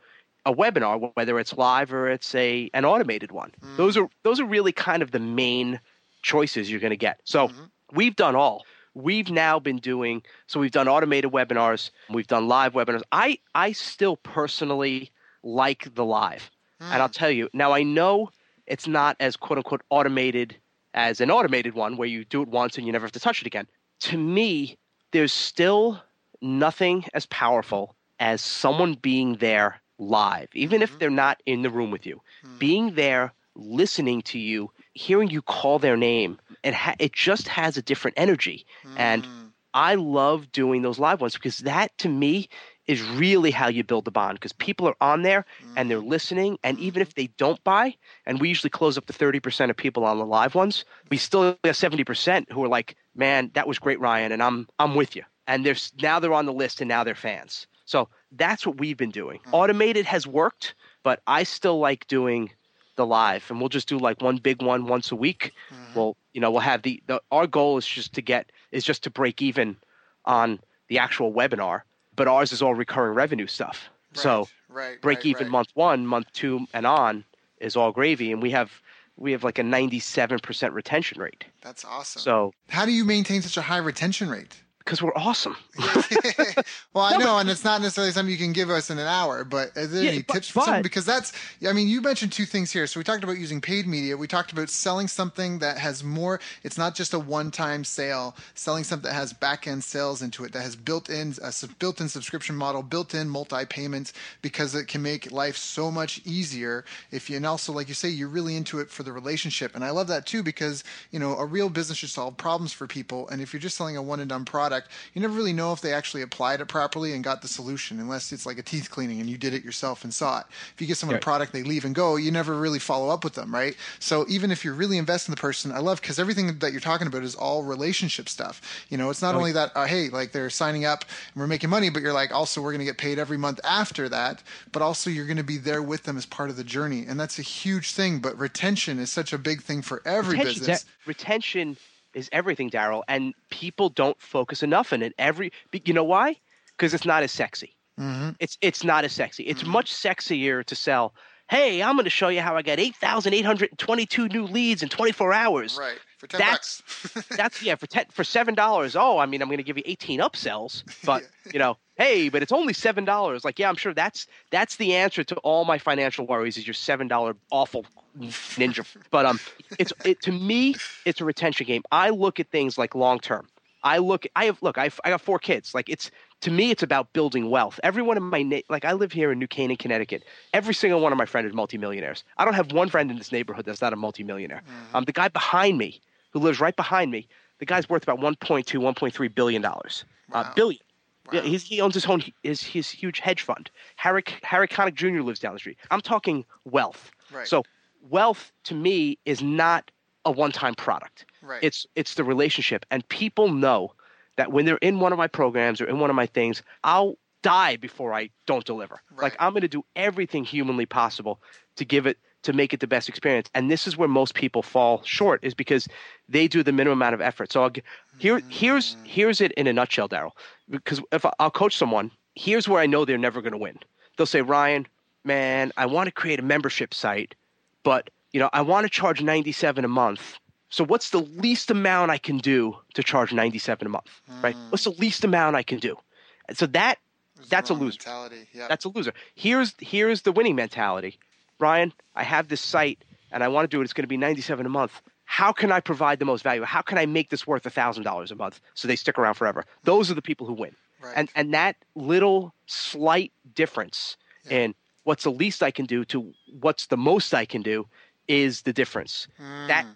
a webinar, whether it's live or it's a an automated one. Mm. Those are those are really kind of the main choices you're going to get. So mm-hmm. we've done all. We've now been doing so we've done automated webinars, we've done live webinars. I I still personally like the live. Mm. And I'll mm. tell you, now I know it's not as quote unquote automated as an automated one where you do it once and you never have to touch it again. To me, there's still nothing as powerful as someone being there live, even mm-hmm. if they're not in the room with you. Mm-hmm. Being there, listening to you, hearing you call their name, it ha- it just has a different energy. Mm-hmm. And I love doing those live ones because that to me is really how you build the bond because people are on there and they're mm-hmm. listening and even if they don't buy and we usually close up to 30% of people on the live ones we still have 70% who are like man that was great ryan and i'm i'm with you and there's now they're on the list and now they're fans so that's what we've been doing. Automated has worked, but I still like doing the live, and we'll just do like one big one once a week. Mm-hmm. We'll, you know, we'll have the, the our goal is just to get is just to break even on the actual webinar, but ours is all recurring revenue stuff. Right, so right, break right, even month one, month two, and on is all gravy, and we have we have like a 97% retention rate. That's awesome. So, how do you maintain such a high retention rate? Because we're awesome. *laughs* *laughs* well, I know, and it's not necessarily something you can give us in an hour, but is there yeah, any but, tips for but, something? Because that's, I mean, you mentioned two things here. So we talked about using paid media. We talked about selling something that has more. It's not just a one-time sale. Selling something that has back-end sales into it, that has built-in a built-in subscription model, built-in multi-payments, because it can make life so much easier. If you and also, like you say, you're really into it for the relationship, and I love that too because you know a real business should solve problems for people, and if you're just selling a one-and-done product product, you never really know if they actually applied it properly and got the solution, unless it's like a teeth cleaning and you did it yourself and saw it. If you get someone right. a product, they leave and go, you never really follow up with them, right? So even if you're really investing in the person, I love because everything that you're talking about is all relationship stuff. You know, it's not oh, only that, uh, hey, like they're signing up and we're making money, but you're like, also, we're going to get paid every month after that, but also you're going to be there with them as part of the journey. And that's a huge thing. But retention is such a big thing for every business. retention is everything, Daryl, and people don't focus enough in it. Every you know why? Because it's not as sexy. Mm-hmm. It's it's not as sexy. It's mm-hmm. much sexier to sell. Hey, I'm going to show you how I got eight thousand eight hundred twenty-two new leads in 24 hours. Right for ten that's, bucks. *laughs* that's yeah for ten for seven dollars. Oh, I mean, I'm going to give you 18 upsells, *laughs* but you know, hey, but it's only seven dollars. Like, yeah, I'm sure that's that's the answer to all my financial worries. Is your seven dollar awful ninja? But um, it's it to me, it's a retention game. I look at things like long term. I look. I have look. I have, I got four kids. Like it's to me, it's about building wealth. Everyone in my like I live here in New Canaan, Connecticut. Every single one of my friends is multimillionaires. I don't have one friend in this neighborhood that's not a multimillionaire. Mm-hmm. Um, the guy behind me, who lives right behind me, the guy's worth about 1.2, 1.3 billion dollars. Uh, wow. Uh, billion. Wow. Yeah, he owns his own his his huge hedge fund. Harry Harry Connick Jr. lives down the street. I'm talking wealth. Right. So wealth to me is not a one-time product. Right. It's it's the relationship, and people know that when they're in one of my programs or in one of my things, I'll die before I don't deliver. Right. Like I'm going to do everything humanly possible to give it to make it the best experience. And this is where most people fall short is because they do the minimum amount of effort. So I'll, here here's here's it in a nutshell, Daryl. Because if I'll coach someone, here's where I know they're never going to win. They'll say, Ryan, man, I want to create a membership site, but you know I want to charge 97 a month. So what's the least amount I can do to charge 97 a month, right? Mm. What's the least amount I can do? And so that that's a loser. Yep. That's a loser. Here's here's the winning mentality. Ryan, I have this site and I want to do it. It's going to be 97 a month. How can I provide the most value? How can I make this worth $1,000 a month so they stick around forever? Those are the people who win. Right. And, and that little slight difference yeah. in what's the least I can do to what's the most I can do is the difference. Mm. That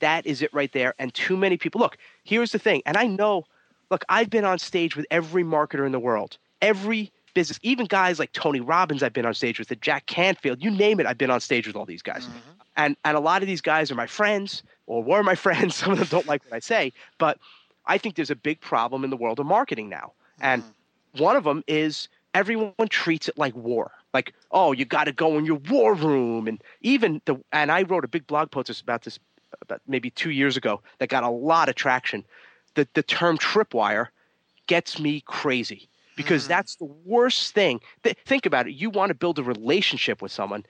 that is it right there. And too many people look, here's the thing, and I know, look, I've been on stage with every marketer in the world. Every business. Even guys like Tony Robbins, I've been on stage with, Jack Canfield, you name it, I've been on stage with all these guys. Mm-hmm. And and a lot of these guys are my friends or were my *laughs* friends. Some of them don't like what I say, but I think there's a big problem in the world of marketing now. And mm-hmm. one of them is everyone treats it like war. Like, oh, you got to go in your war room, and even the and I wrote a big blog post about this about maybe two years ago that got a lot of traction. The the term tripwire gets me crazy because Mhm. that's the worst thing. Th- think about it. You want to build a relationship with someone,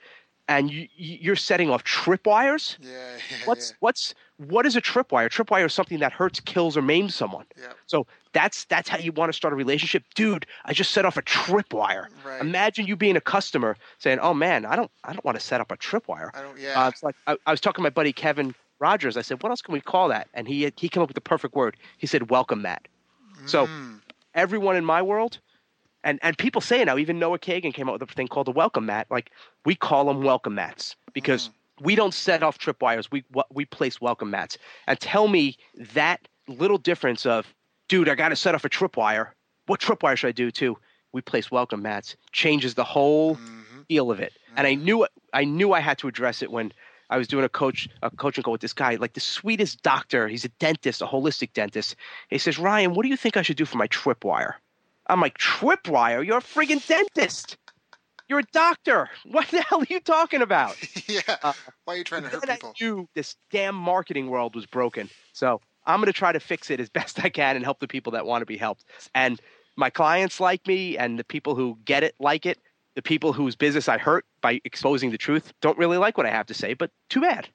and you, you're setting off tripwires. Yeah, *laughs* yeah, What's what's what is a tripwire? A tripwire is something that hurts, kills, or maims someone. yeah, So that's that's how you want to start a relationship, dude. I just set off a tripwire. yeah. Right. Imagine you being a customer saying, "Oh man, I don't I don't want to set up a tripwire." I don't. Yeah. Uh, it's like I, I was talking to my buddy Kevin Rogers. I said, "What else can we call that?" And he he came up with the perfect word. He said, "Welcome mat." so- Mm. Everyone in my world, and and people say now. Even Noah Kagan came up with a thing called a welcome mat. Like we call them welcome mats because Mm. we don't set off tripwires. We we place welcome mats. And tell me that little difference of, dude, I got to set off a tripwire. What tripwire should I do? To we place welcome mats changes the whole Mhm. feel of it. And I knew I knew I had to address it when I was doing a coach a coaching call with this guy, like the sweetest doctor. He's a dentist, a holistic dentist. He says, Ryan, what do you think I should do for my tripwire? I'm like, tripwire? You're a friggin' dentist. You're a doctor. What the hell are you talking about? *laughs* yeah. Uh, Why are you trying to hurt Then I people? knew this damn marketing world was broken. So I'm going to try to fix it as *laughs* best I can and help the people that want to be helped. And my clients like me, and the people who get it like it. The people whose business I hurt by exposing the truth don't really like what I have to say, but too bad.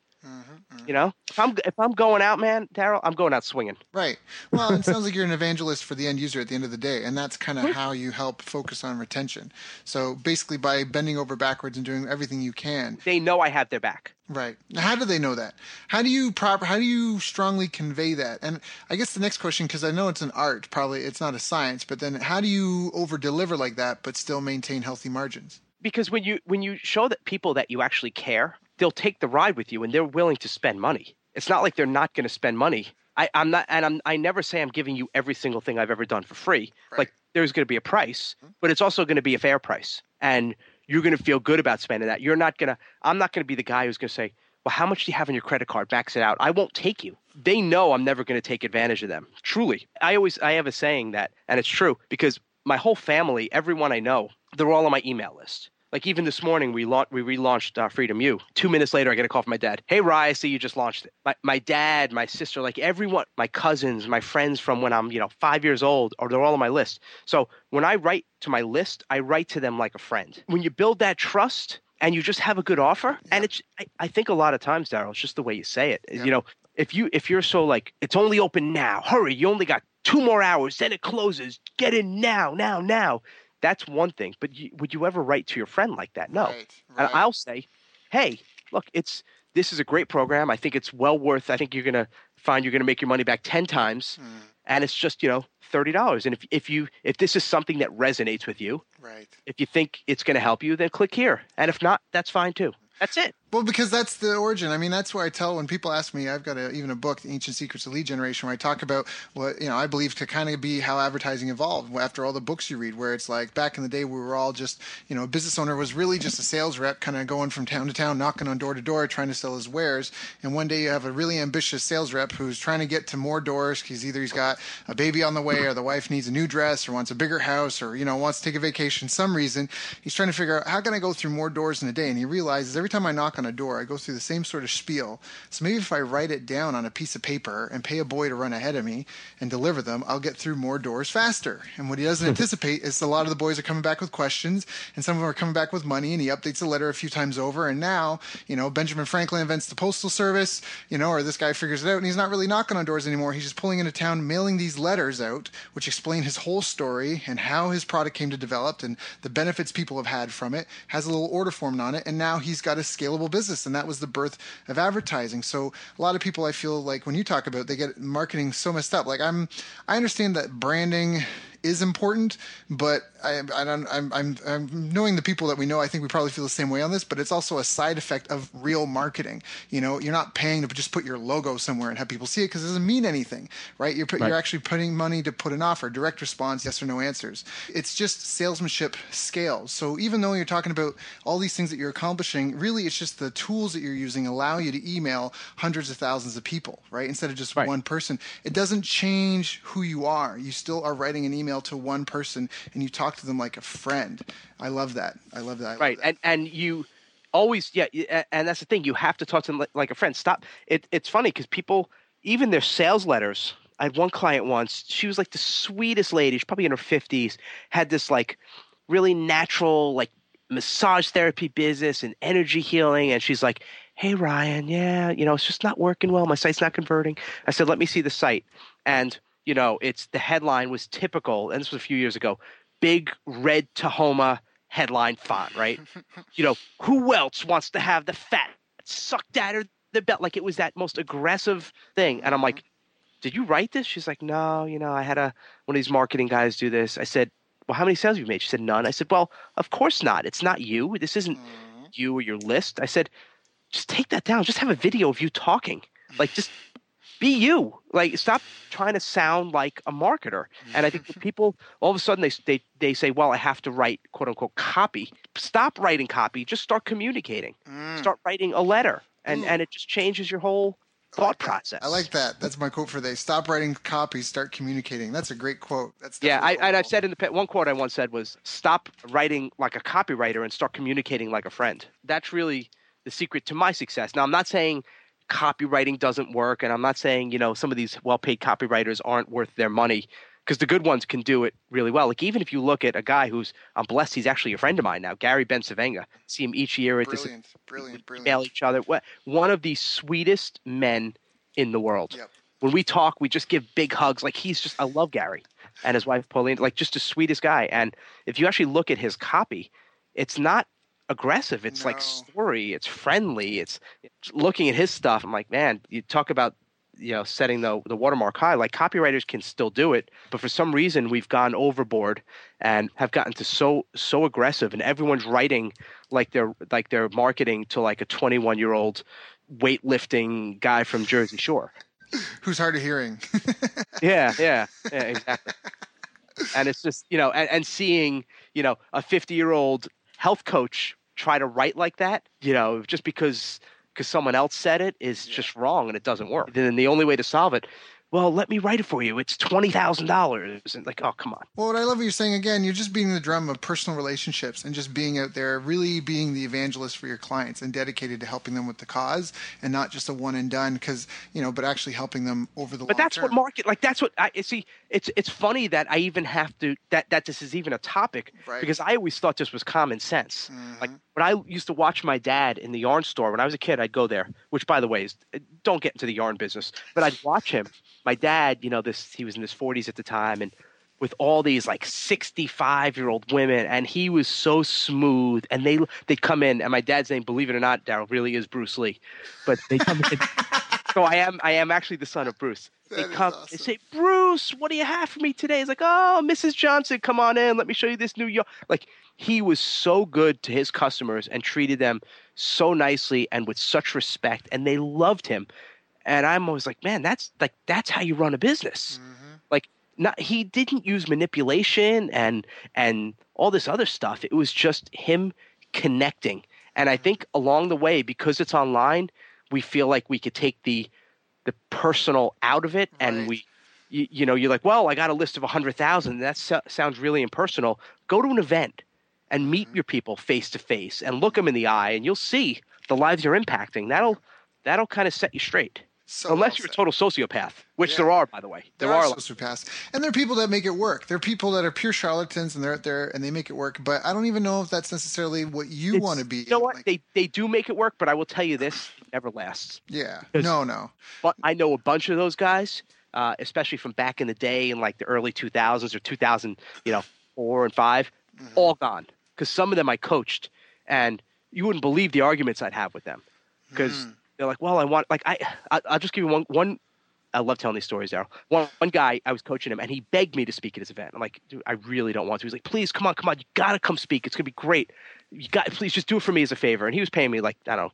Mhm, mhm. You know, if I'm if I'm going out, man, Daryl, I'm going out swinging. Right. Well, it sounds like you're an evangelist for the end user at the end of the day, and that's kind of Mhm. how you help focus on retention. So basically, by bending over backwards and doing everything you can. They know I have their back. Right. Now, How do they know that? How do you proper? How do you strongly convey that? And I guess the next question, because I know it's an art, probably it's not a science, but then how do you over deliver like that, but still maintain healthy margins? because when you when you show that people that you actually care, they'll take the ride with you and they're willing to spend money. It's not like they're not going to spend money. I, I'm not, and I'm, I never say I'm giving you every single thing I've ever done for free. Right. Like there's going to be a price, mm-hmm. but it's also going to be a fair price, and you're going to feel good about spending that. You're not going to. I'm not going to be the guy who's going to say, "Well, how much do you have on your credit card? Max it out." I won't take you. They know I'm never going to take advantage of them. Truly, I always I have a saying that, and it's true because my whole family, everyone I know, they're all on my email list. Like even this morning, we launched, we relaunched uh, Freedom U. Two minutes later, I get a call from my dad. Hey, Rye, I see you just launched it. My, my dad, my sister, like everyone, my cousins, my friends from when I'm you know five years old, or they're all on my list. So when I write to my list, I write to them like a friend. When you build that trust and you just have a good offer, and it's I, I think a lot of times, Daryl, it's just the way you say it. Yeah. You know, if you if you're so like it's only open now, hurry, you only got two more hours, then it closes. Get in now, now, now. That's one thing. But you, would you ever write to your friend like that? No. Right. And. I'll say, hey, look, it's this is a great program. I think it's well worth. I think you're gonna find you're gonna make your money back ten times, Mm, and it's just you know thirty dollars. And if if you if this is something that resonates with you, right. if you think it's gonna help you, then click here. And if not, that's fine too. That's it. Well, because that's the origin. I mean, that's why I tell when people ask me. I've got a, even a book, The Ancient Secrets of Lead Generation, where I talk about what you know I believe to kind of be how advertising evolved after all the books you read. Where it's like back in the day, we were all just you know a business owner was really just a sales rep, kind of going from town to town, knocking on door to door, trying to sell his wares. And one day you have a really ambitious sales rep who's trying to get to more doors. He's either he's got a baby on the way, or the wife needs a new dress, or wants a bigger house, or you know wants to take a vacation. Some reason he's trying to figure out how can I go through more doors in a day. And he realizes every time I knock on a door, I go through the same sort of spiel. So maybe if I write it down on a piece of paper and pay a boy to run ahead of me and deliver them, I'll get through more doors faster. And what he doesn't *laughs* anticipate is a lot of the boys are coming back with questions, and some of them are coming back with money. And he updates the letter a few times over. And now, you know, Benjamin Franklin invents the postal service, you know, or this guy figures it out, and he's not really knocking on doors anymore. He's just pulling into town, mailing these letters out, which explain his whole story and how his product came to develop and the benefits people have had from it. Has a little order form on it, and now he's got a scalable business, and that was the birth of advertising. So a lot of people, I feel like when you talk about, they get marketing so messed up. Like I'm, I understand that branding is important, but I, I don't, I'm, I'm, I'm knowing the people that we know. I think we probably feel the same way on this, but it's also a side effect of real marketing. You know, you're not paying to just put your logo somewhere and have people see it because it doesn't mean anything, right? You're, put, Right. you're actually putting money to put an offer, direct response, yes or no answers. It's just salesmanship scale. So even though you're talking about all these things that you're accomplishing, really it's just the tools that you're using allow you to email hundreds of thousands of people, right? Instead of just Right. one person. It doesn't change who you are. You still are writing an email to one person and you talk to them like a friend. I love that. I love that. I love right that. and and you always yeah and that's the thing you have to talk to them like, a friend stop it it's funny because people even their sales letters I had one client once. She was like the sweetest lady. She's probably in her fifties. Had this like really natural like massage therapy business and energy healing, and she's like, "Hey Ryan, yeah, you know, it's just not working well. My site's not converting." I said, "Let me see the site," and you know, it's the headline was typical, and this was a few years ago. Big red Tahoma headline font, right? *laughs* you know, who else wants to have the fat sucked out of the belt? Like it was that most aggressive thing, and I'm like did you write this? She's like, no, you know, I had a one of these marketing guys do this. I said, well, how many sales have you made? She said, none. I said, well, of course not. It's not you. This isn't mm-hmm. you or your list. I said, just take that down. Just have a video of you talking. Like, just be you. Like, stop trying to sound like a marketer. And I think people all of a sudden they they they say, well, I have to write quote unquote copy. Stop writing copy. Just start communicating. Mm. Start writing a letter, and and it just changes your whole thought like process. I like that. That's my quote for the day. Stop writing copies, start communicating. That's a great quote. That's yeah. I, and I've said in the one quote I once said was, "Stop writing like a copywriter and start communicating like a friend." That's really the secret to my success. Now, I'm not saying copywriting doesn't work, and I'm not saying you know some of these well-paid copywriters aren't worth their money because the good ones can do it really well. Like even if you look at a guy who's I'm blessed, he's actually a friend of mine now, Gary Bencivenga. See him each year at brilliant, this brilliant, brilliant. Email each other. One of the sweetest men in the world. Yep. When we talk, we just give big hugs. Like he's just I love Gary and his wife Pauline, like just the sweetest guy. And if you actually look at his copy, it's not aggressive. It's no. like story. It's friendly. It's, looking at his stuff. I'm like, man, you talk about you know setting the the watermark high like copywriters can still do it but for some reason we've gone overboard and have gotten to so so aggressive and everyone's writing like they're like they're marketing to like a 21 year old weightlifting guy from jersey shore *laughs* who's hard of hearing *laughs* yeah yeah yeah *laughs* exactly and it's just you know and, and seeing you know a 50 year old health coach try to write like that you know just because because someone else said it is just wrong and it doesn't work. Then the only way to solve it well, let me write it for you. It's twenty thousand dollars, and like, oh, come on. Well, what I love what you're saying again, you're just beating the drum of personal relationships and just being out there, really being the evangelist for your clients and dedicated to helping them with the cause, and not just a one and done. Because you know, but actually helping them over the. But that's term. what market like. That's what I see. It's it's funny that I even have to that that this is even a topic right. because I always thought this was common sense. Mm-hmm. Like when I used to watch my dad in the yarn store when I was a kid, I'd go there. Which, by the way, is don't get into the yarn business, but I'd watch him. My dad, you know this he was in his 40s at the time and with all these like 65 year old women and he was so smooth and they they'd come in and my dad's name believe it or not daryl really is bruce lee but they come in *laughs* so i am i am actually the son of bruce. They come awesome. they say bruce what do you have for me today? He's like oh mrs johnson come on in let me show you this new york like he was so good to his customers and treated them so nicely and with such respect and they loved him and I'm always like, man, that's like that's how you run a business. Mm-hmm. Like, not he didn't use manipulation and and all this other stuff. It was just him connecting. And I think along the way, because it's online, we feel like we could take the the personal out of it, right. and we, you, you, know, you're like, well, I got a list of a hundred thousand. That so- sounds really impersonal. Go to an event and meet mm-hmm. your people face to face and look them in the eye, and you'll see the lives you're impacting. That'll that'll kind of set you straight. So Unless you're a total sociopath, which yeah. there are, by the way. There, there are, are sociopaths, and there are people that make it work. There are people that are pure charlatans, and they're out there and they make it work. But I don't even know if that's necessarily what you want to be. You know what? Like, they they do make it work, but I will tell you this: it never lasts. Yeah. No, no. But I know a bunch of those guys, uh, especially from back in the day in like the early 2000s or 2000, you know, four and 5 mm-hmm. all gone. Because some of them I coached, and you wouldn't believe the arguments I'd have with them. Because mm they're like, well, I want like I I'll just give you one one. I love telling these stories, Daryl. One one guy, I was coaching him, and he begged me to speak at his event. I'm like, dude, I really don't want to. He's like, please, come on, come on, you gotta come speak. It's gonna be great. You got, please, just do it for me as a favor. And he was paying me like I don't know,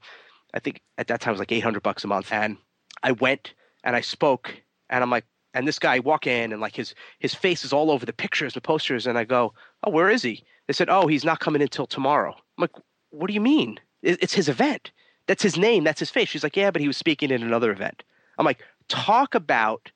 I think at that time it was like 800 bucks a month. And I went and I spoke, and I'm like, and this guy walk in and like his his face is all over the pictures, the posters, and I go, oh, where is he? They said, oh, he's not coming until tomorrow. I'm like, what do you mean? It's his event that's his name, that's his face. She's like, yeah, but he was speaking in another event. I'm like, talk about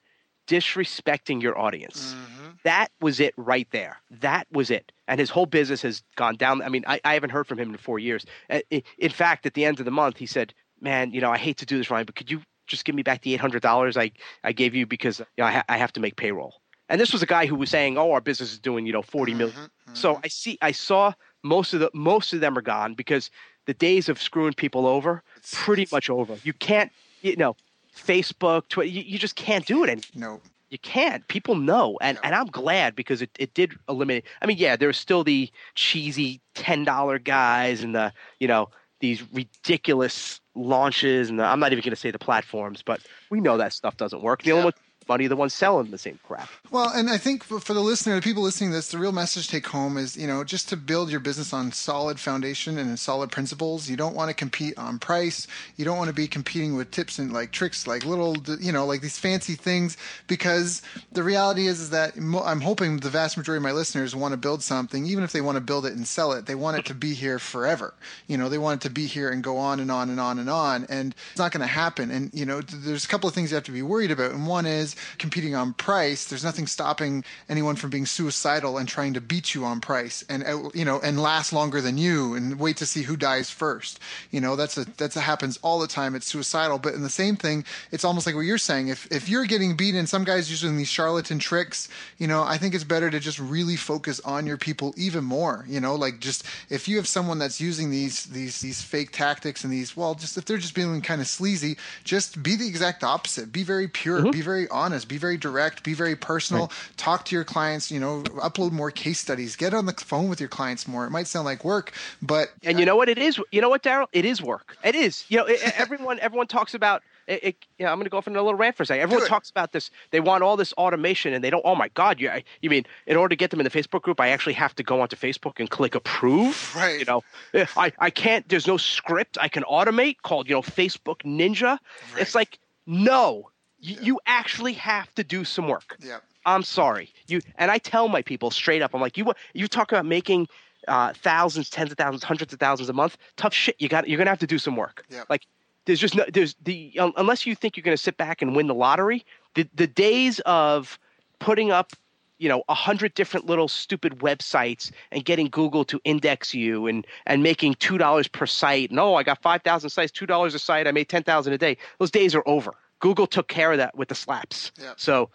disrespecting your audience. Mm-hmm. That was it right there. That was it. And his whole business has gone down. I mean, I, I haven't heard from him in four years. Uh, in fact, at the end of the month, he said, man, you know, I hate to do this, Ryan, but could you just give me back the eight hundred dollars I I gave you because you know I, ha- I have to make payroll. And this was a guy who was saying, "Oh, our business is doing you know forty million. Mhm, So mhm. I see, I saw most of the most of them are gone because the days of screwing people over pretty much over. You can't, you know, Facebook, Twitter, you, you just can't do it anymore. no. You can't. People know, and Yeah. and I'm glad because it, it did eliminate. I mean, yeah, there's still the cheesy ten dollar guys and the you know these ridiculous launches, and the, I'm not even going to say the platforms, but we know that stuff doesn't work. The Yeah. only one money the ones selling the same crap. Well, and I think for the listener, the people listening to this, the real message take home is, you know, just to build your business on solid foundation and solid principles. You don't want to compete on price. You don't want to be competing with tips and like tricks, like little, you know, like these fancy things. Because the reality is, is that I'm hoping the vast majority of my listeners want to build something, even if they want to build it and sell it, they want it to be here forever. You know, they want it to be here and go on and on and on and on. And it's not going to happen. And you know, there's a couple of things you have to be worried about. And one is competing on price. There's nothing stopping anyone from being suicidal and trying to beat you on price and uh, you know and last longer than you and wait to see who dies first. You know, that's a that's a happens all the time. It's suicidal. But in the same thing, it's almost like what you're saying. If if you're getting beaten, some guys using these charlatan tricks, you know, I think it's better to just really focus on your people even more. You know, like just if you have someone that's using these these these fake tactics and these well, just if they're just being kind of sleazy, just be the exact opposite. Be very pure. Mm-hmm. Be very honest. Be very direct. Be very personal. Talk to your clients. You know, upload more case studies. Get on the phone with your clients more. It might sound like work, but And you know what it is? You know what, Daryl? It is work. It is. You know, it, it- everyone everyone talks about. It, it, you know, I'm going to go off on a little rant for a second. Everyone talks about this. They want all this automation, and they don't. Oh my God! You, I- you mean in order to get them in the Facebook group, I actually have to go onto Facebook and click approve? Right. You know, Eh, I, I can't. There's no script I can automate called you know Facebook Ninja. It's like no, you, you actually have to do some work. yeah. I'm sorry. You and I tell my people straight up. I'm like, you you talk about making uh, thousands, tens of thousands, hundreds of thousands a month. Tough shit. You got. You're gonna have to do some work. Yep. Like there's just no there's the un- unless you think you're gonna sit back and win the lottery. The the days of putting up you know a hundred different little stupid websites and getting Google to index you and and making two dollars per site. No, I got five thousand sites, two dollars a site. I made ten thousand a day. Those days are over. Google took care of that with the slaps. Yep. So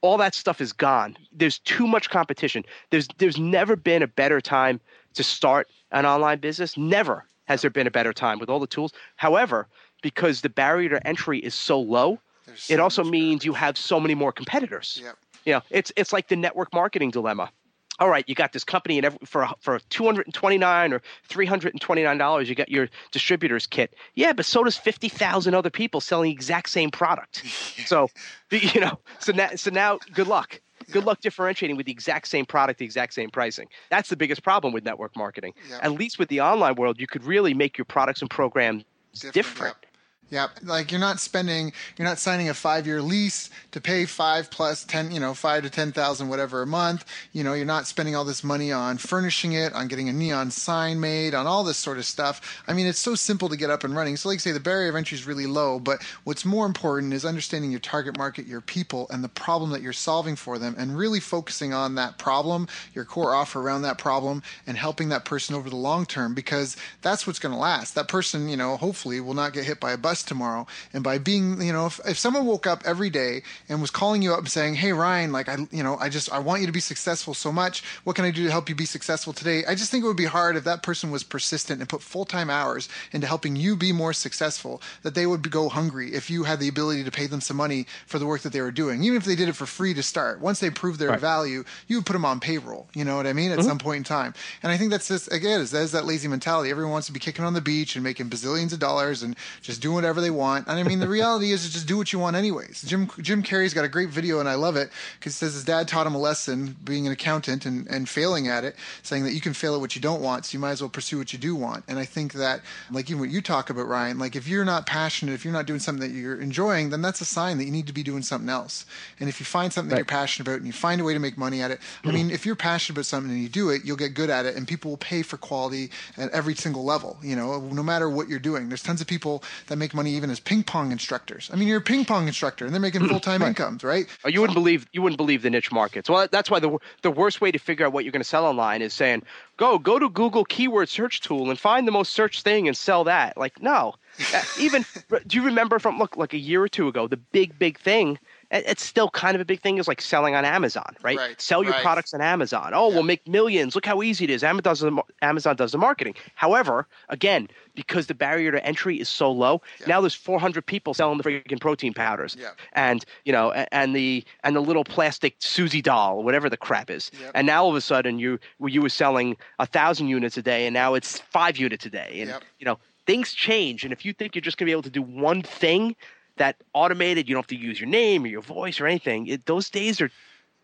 all that stuff is gone. There's too much competition. There's there's never been a better time to start an online business. Never has there been a better time with all the tools. However, because the barrier to entry is so low, There's it also means you have so many more competitors. Yep. You know, it's it's like the network marketing dilemma. All right, you got this company, and every, for for two hundred and twenty nine or three hundred and twenty nine dollars, you got your distributor's kit. Yeah, but so does fifty thousand other people selling the exact same product. So, *laughs* you know, so now so now, good luck. Good luck differentiating with the exact same product, the exact same pricing. That's the biggest problem with network marketing. Yep. At least with the online world, you could really make your products and programs Different, different. yep. Yeah, like you're not spending, you're not signing a five-year lease to pay five plus ten, you know, five to ten thousand whatever a month. You know, you're not spending all this money on furnishing it, on getting a neon sign made, on all this sort of stuff. I mean, it's so simple to get up and running. So, like I say, the barrier of entry is really low. But what's more important is understanding your target market, your people, and the problem that you're solving for them, and really focusing on that problem, your core offer around that problem, and helping that person over the long term because that's what's going to last. That person, you know, hopefully will not get hit by a bus tomorrow. And by being, you know, if, if someone woke up every day and was calling you up and saying, "Hey Ryan, like I, you know, I just I want you to be successful so much. What can I do to help you be successful today?" I just think it would be hard if that person was persistent and put full-time hours into helping you be more successful. That they would go hungry if you had the ability to pay them some money for the work that they were doing, even if they did it for free to start. Once they proved their Right. value, you would put them on payroll. You know what I mean? At mm-hmm. some point in time. And I think that's just again, is that is that lazy mentality. Everyone wants to be kicking on the beach and making bazillions of dollars and just doing whatever they want. And I mean, the *laughs* reality is, just do what you want anyways. Jim Jim Carrey's got a great video, and I love it because it says his dad taught him a lesson being an accountant and, and failing at it, saying that you can fail at what you don't want, so you might as well pursue what you do want. And I think that, like even what you talk about, Ryan, like if you're not passionate, if you're not doing something that you're enjoying, then that's a sign that you need to be doing something else. And if you find something that you're passionate about and you find a way to make money at it, I mean, if you're passionate about something and you do it, you'll get good at it, and people will pay for quality at every single level. You know, no matter what you're doing. There's tons of people that make money even as ping pong instructors. I mean, you're a ping pong instructor, and they're making hmm. full time incomes, right? Oh, you wouldn't believe you wouldn't believe the niche markets. Well, that's why the the worst way to figure out what you're going to sell online is saying go go to Google keyword search tool and find the most searched thing and sell that. Like no, *laughs* even do you remember from look like a year or two ago the big big thing it's still kind of a big thing is like selling on Amazon, right? Right, Sell your right. products on Amazon. Oh, we'll make millions. Look how easy it is. Amazon does the, Amazon does the marketing. However, again, because the barrier to entry is so low, now there's 400 people selling the freaking protein powders, Yeah. and you know, and the and the little plastic Susie doll, whatever the crap is, Yep. and now all of a sudden you you were selling a thousand units a day, and now it's five units a day, and Yep. you know things change, and if you think you're just gonna be able to do one thing that automated, you don't have to use your name or your voice or anything. It, those days are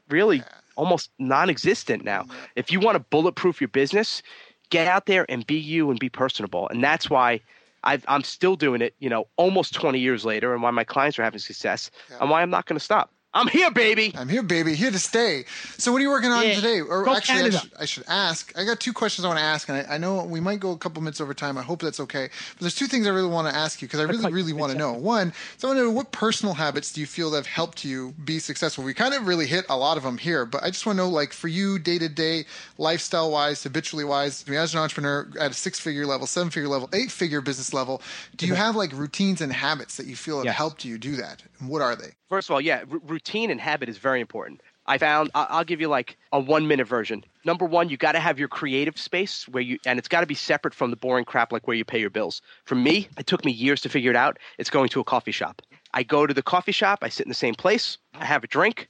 really almost non-existent now. Mm-hmm. If you want to bulletproof your business, get out there and be you and be personable. And that's why I've, I'm still doing it. You know, almost 20 years later, and why my clients are having success, and why I'm not going to stop. I'm here, baby. I'm here, baby, here to stay. So, what are you working on Yeah. today? Or Go actually, I should, I should ask. I got two questions I want to ask, and I, I know we might go a couple minutes over time. I hope that's okay. But there's two things I really want to ask you because I really, really want to know. One, so I want to know what personal habits do you feel that have helped you be successful? We kind of really hit a lot of them here, but I just want to know, like, for you, day to day, lifestyle wise, habitually wise, I mean, as an entrepreneur at a six figure level, seven figure level, eight figure business level, do you have like routines and habits that you feel have Yes. helped you do that? And what are they? First of all, yeah, r- routine and habit is very important. I found I'll give you like a one minute version. Number one, you got to have your creative space where you, and it's got to be separate from the boring crap like where you pay your bills. For me, it took me years to figure it out. It's going to a coffee shop. I go to the coffee shop. I sit in the same place. I have a drink,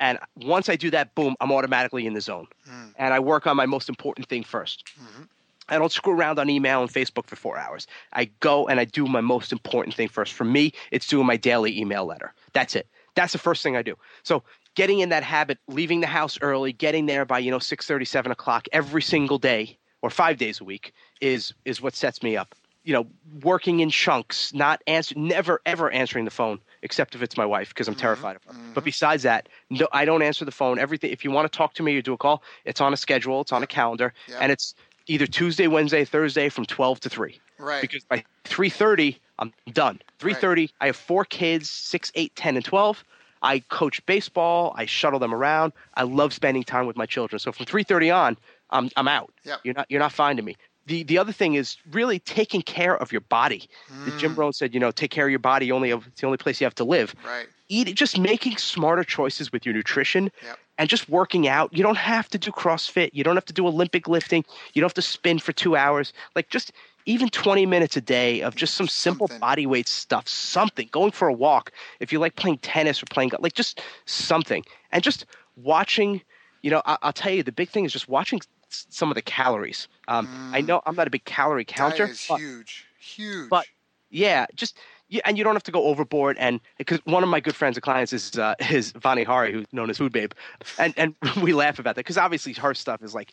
and once I do that, boom, I'm automatically in the zone. Hmm. And I work on my most important thing 1st mm-hmm. I don't screw around on email and Facebook for four hours. I go and I do my most important thing first. For me, it's doing my daily email letter. That's it. That's the first thing I do. So getting in that habit, leaving the house early, getting there by, you know, 6 7 o'clock every single day or five days a week is is what sets me up. You know, working in chunks, not answer, never ever answering the phone except if it's my wife because I'm mm-hmm. terrified of her. But mm-hmm. besides that, no, I don't answer the phone. Everything. If you want to talk to me or do a call, it's on a schedule, it's on a calendar, and it's either Tuesday, Wednesday, Thursday from 12 to 3. Right. Because by 3:30, I'm done. 3:30, I have four kids, 6, 8, 10 and 12. I coach baseball, I shuttle them around. I love spending time with my children. So from 3:30 on, I'm I'm out. Yep. You're not you're not finding me. The the other thing is really taking care of your body. The Mm. Jim Rohn said, you know, take care of your body. You only have, it's the only place you have to live Right. eat just making smarter choices with your nutrition Yep. and just working out you don't have to do crossfit you don't have to do olympic lifting you don't have to spin for two hours like just even 20 minutes a day of just some simple Something. body weight stuff something going for a walk if you like playing tennis or playing like just something and just watching you know I, i'll tell you the big thing is just watching s- some of the calories um, i know i'm not a big calorie counter That is but- huge. Huge. but yeah, just yeah, and you don't have to go overboard. And because one of my good friends and clients is uh, *laughs* is Vani Hari, who's known as Food Babe, and and *laughs* we laugh about that because obviously her stuff is like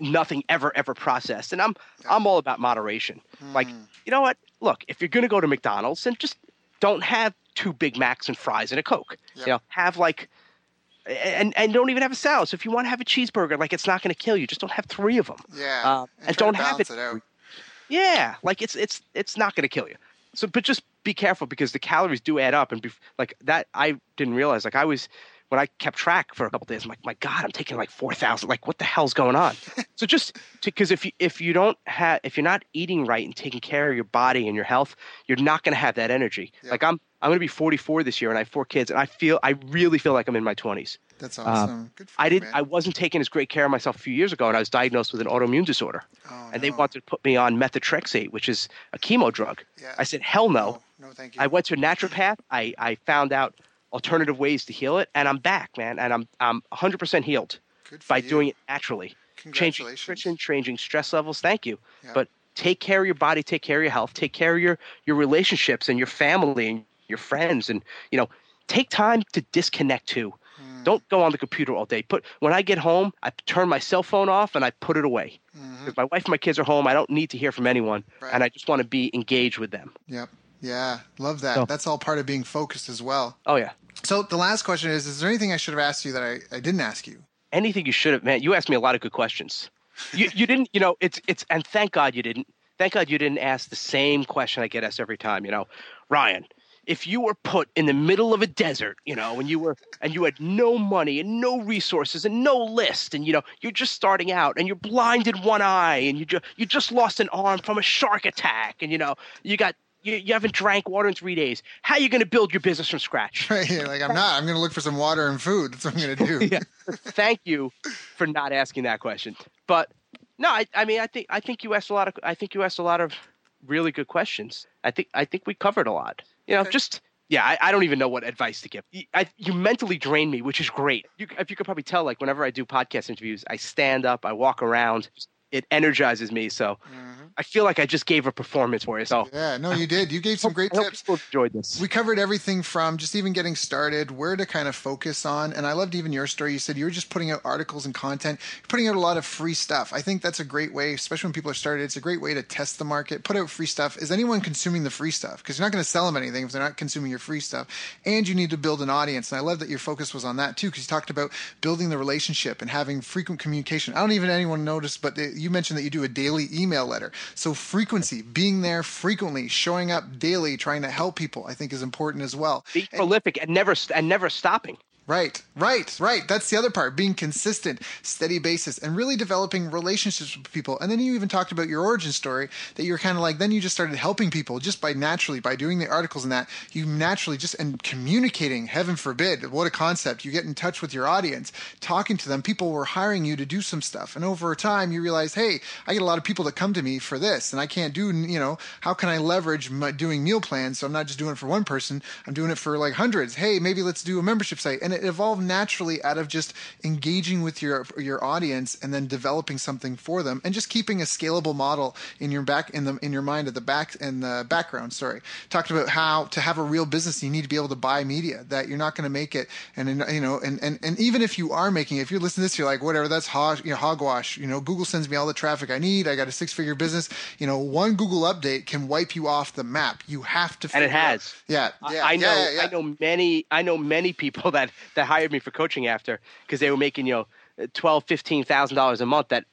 nothing ever ever processed, and I'm I'm all about moderation. Like Mm. you know what? Look, if you're gonna go to McDonald's, then just don't have two Big Macs and fries and a Coke. Yep. You know, have like. And and don't even have a salad. So if you want to have a cheeseburger, like it's not going to kill you, just don't have three of them. yeah. uh, and to don't have it- it. Yeah, like it's it's it's not going to kill you. So, but just be careful because the calories do add up, and bef- like that, I didn't realize. Like I was when I kept track for a couple days. I'm like, my God, I'm taking like four thousand. Like, what the hell's going on? so just because if you if you don't have if you're not eating right and taking care of your body and your health, you're not going to have that energy. Yeah. Like I'm I'm going to be 44 this year, and I have four kids, and I feel I really feel like I'm in my 20s. That's um, awesome. Good for I you, didn't. man. I wasn't taking as great care of myself a few years ago, and I was diagnosed with an autoimmune disorder. oh, And they wanted to put me on methotrexate, which is a chemo drug. Yeah. I said, hell no. Oh, no, thank you. I went to a naturopath. I, I found out alternative ways to heal it, and I'm back, man. And I'm I'm 100% healed Good for by you. doing it naturally. Changing Congratulations. nutrition, changing stress levels. Thank you. Yeah. But take care of your body, take care of your health, take care of your your relationships and your family and your friends, and you know, take time to disconnect too. Don't go on the computer all day. Put when I get home, I turn my cell phone off and I put it away. Mhm. Because my wife and my kids are home, I don't need to hear from anyone, Right. and I just want to be engaged with them. Yep. Yeah. Love that. So- That's all part of being focused as well. Oh yeah. So the last question is: Is there anything I should have asked you that I, I didn't ask you? anything you should have man you asked me a lot of good questions you, you didn't you know it's it's and thank god you didn't thank god you didn't ask the same question i get asked every time you know ryan if you were put in the middle of a desert you know and you were and you had no money and no resources and no list and you know you're just starting out and you're blind in one eye and you just you just lost an arm from a shark attack and you know you got you, you haven't drank water in three days. How are you going to build your business from scratch? *laughs* Right. Like I'm not. I'm going to look for some water and food. That's what I'm going to do. *laughs* yeah. Thank you for not asking that question. But no, I, I mean, I think I think you asked a lot of I think you asked a lot of really good questions. I think I think we covered a lot. You know, okay. just yeah, I, I, don't even know what advice to give. You, I, you mentally drain me, which is great. You, if you could probably tell, like whenever I do podcast interviews, I stand up, I walk around, it energizes me. So mm. I feel like I just gave a performance for you. So yeah, no, you did. You gave some great I tips. people enjoyed this. We covered everything from just even getting started, where to kind of focus on, and I loved even your story. You said you were just putting out articles and content, You're putting out a lot of free stuff. I think that's a great way, especially when people are started. It's a great way to test the market. Put out free stuff. Is anyone consuming the free stuff? Because you're not going to sell them anything if they're not consuming your free stuff. And you need to build an audience. And I love that your focus was on that too, because you talked about building the relationship and having frequent communication. I don't even anyone notice, but you mentioned that you do a daily email letter. So frequency being there frequently, showing up daily, trying to help people, I think is important as well. Be prolific and never and never stopping. Right, right, right. That's the other part. Being consistent, steady basis, and really developing relationships with people. And then you even talked about your origin story that you're kind of like, then you just started helping people just by naturally, by doing the articles and that, you naturally just, and communicating, heaven forbid, what a concept. You get in touch with your audience, talking to them. People were hiring you to do some stuff. And over time, you realize, hey, I get a lot of people that come to me for this, and I can't do, you know, how can I leverage my doing meal plans? So I'm not just doing it for one person, I'm doing it for like hundreds. Hey, maybe let's do a membership site. And it evolved naturally out of just engaging with your your audience and then developing something for them and just keeping a scalable model in your back in the in your mind at the back in the background sorry. Talked about how to have a real business you need to be able to buy media that you're not going to make it and you know and, and and even if you are making it if you're listening to this you're like whatever that's hog, you know, hogwash you know google sends me all the traffic i need i got a six figure business. You know one google update can wipe you off the map. You have to and it has out. yeah, yeah I, I know yeah, yeah, i know many i know many people *laughs* that that hired me for coaching after because they were making you know twelve, fifteen thousand dollars a month that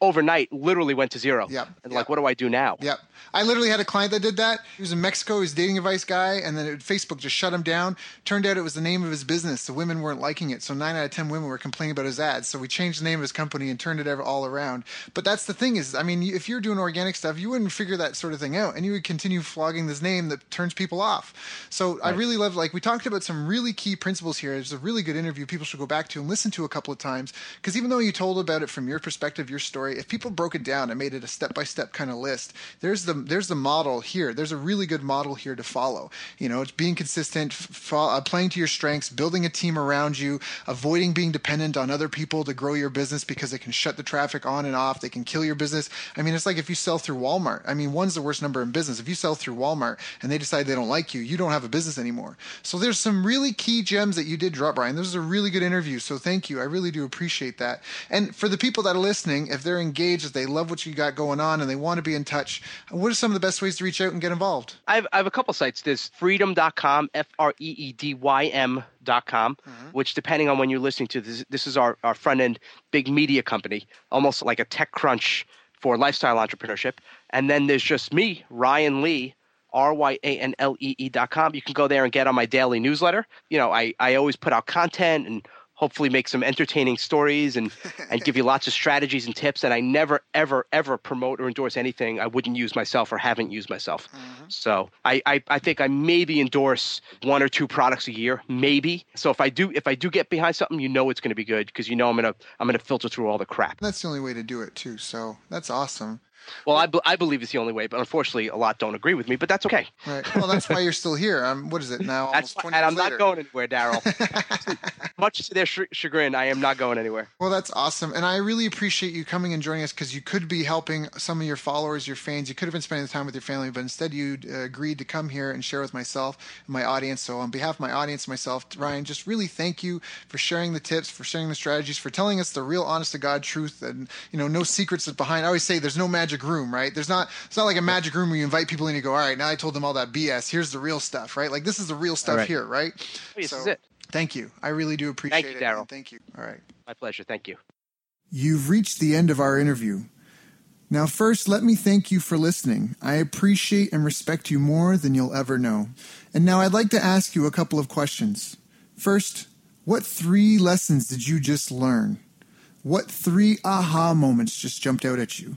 overnight literally went to zero. Yep. And yep. like, what do I do now? Yep. I literally had a client that did that. He was in Mexico. He was dating a vice guy, and then it, Facebook just shut him down. Turned out it was the name of his business. The women weren't liking it, so nine out of ten women were complaining about his ads. So we changed the name of his company and turned it all around. But that's the thing is, I mean, if you're doing organic stuff, you wouldn't figure that sort of thing out, and you would continue flogging this name that turns people off. So right. I really love, like, we talked about some really key principles here. It's a really good interview. People should go back to and listen to a couple of times because even though you told about it from your perspective, your story, if people broke it down and made it a step by step kind of list, there's the there's the model here. There's a really good model here to follow. You know, it's being consistent, f- uh, playing to your strengths, building a team around you, avoiding being dependent on other people to grow your business because they can shut the traffic on and off. They can kill your business. I mean, it's like if you sell through Walmart. I mean, one's the worst number in business. If you sell through Walmart and they decide they don't like you, you don't have a business anymore. So there's some really key gems that you did drop, Brian. This was a really good interview. So thank you. I really do appreciate that. And for the people that are listening, if they're engaged, if they love what you got going on and they want to be in touch, what are some of the best ways to reach out and get involved? I have, I have a couple sites. There's freedym.com, F R E E D Y M.com, mm-hmm. which, depending on when you're listening to this, this is our, our front end big media company, almost like a TechCrunch for lifestyle entrepreneurship. And then there's just me, Ryan Lee. R Y A N L E E dot com. You can go there and get on my daily newsletter. You know, I, I always put out content and hopefully make some entertaining stories and *laughs* and give you lots of strategies and tips and i never ever ever promote or endorse anything i wouldn't use myself or haven't used myself. Mm-hmm. so I, I i think i maybe endorse one or two products a year maybe. So if i do if i do get behind something you know it's going to be good because you know i'm going to i'm going to filter through all the crap. That's the only way to do it too so that's awesome well, I, I believe it's the only way, but unfortunately, a lot don't agree with me. But that's okay. Right. Well, that's why you're still here. Um, what is it now? Almost that's why, and I'm later. not going anywhere, Daryl. *laughs* Much to their chagrin, I am not going anywhere. Well, that's awesome, and I really appreciate you coming and joining us because you could be helping some of your followers, your fans. You could have been spending the time with your family, but instead you uh, agreed to come here and share with myself and my audience. So, on behalf of my audience, myself, Ryan, just really thank you for sharing the tips, for sharing the strategies, for telling us the real, honest to God truth, and you know, no secrets behind. I always say there's no magic room, right? There's not it's not like a magic room where you invite people in and you go, all right, now I told them all that BS. Here's the real stuff, right? Like this is the real stuff right. here, right? Oh, this so, is it. Thank you. I really do appreciate thank you, Daryl. Thank you. All right. My pleasure. Thank you. You've reached the end of our interview. Now, first, let me thank you for listening. I appreciate and respect you more than you'll ever know. And now I'd like to ask you a couple of questions. First, what three lessons did you just learn? What three aha moments just jumped out at you?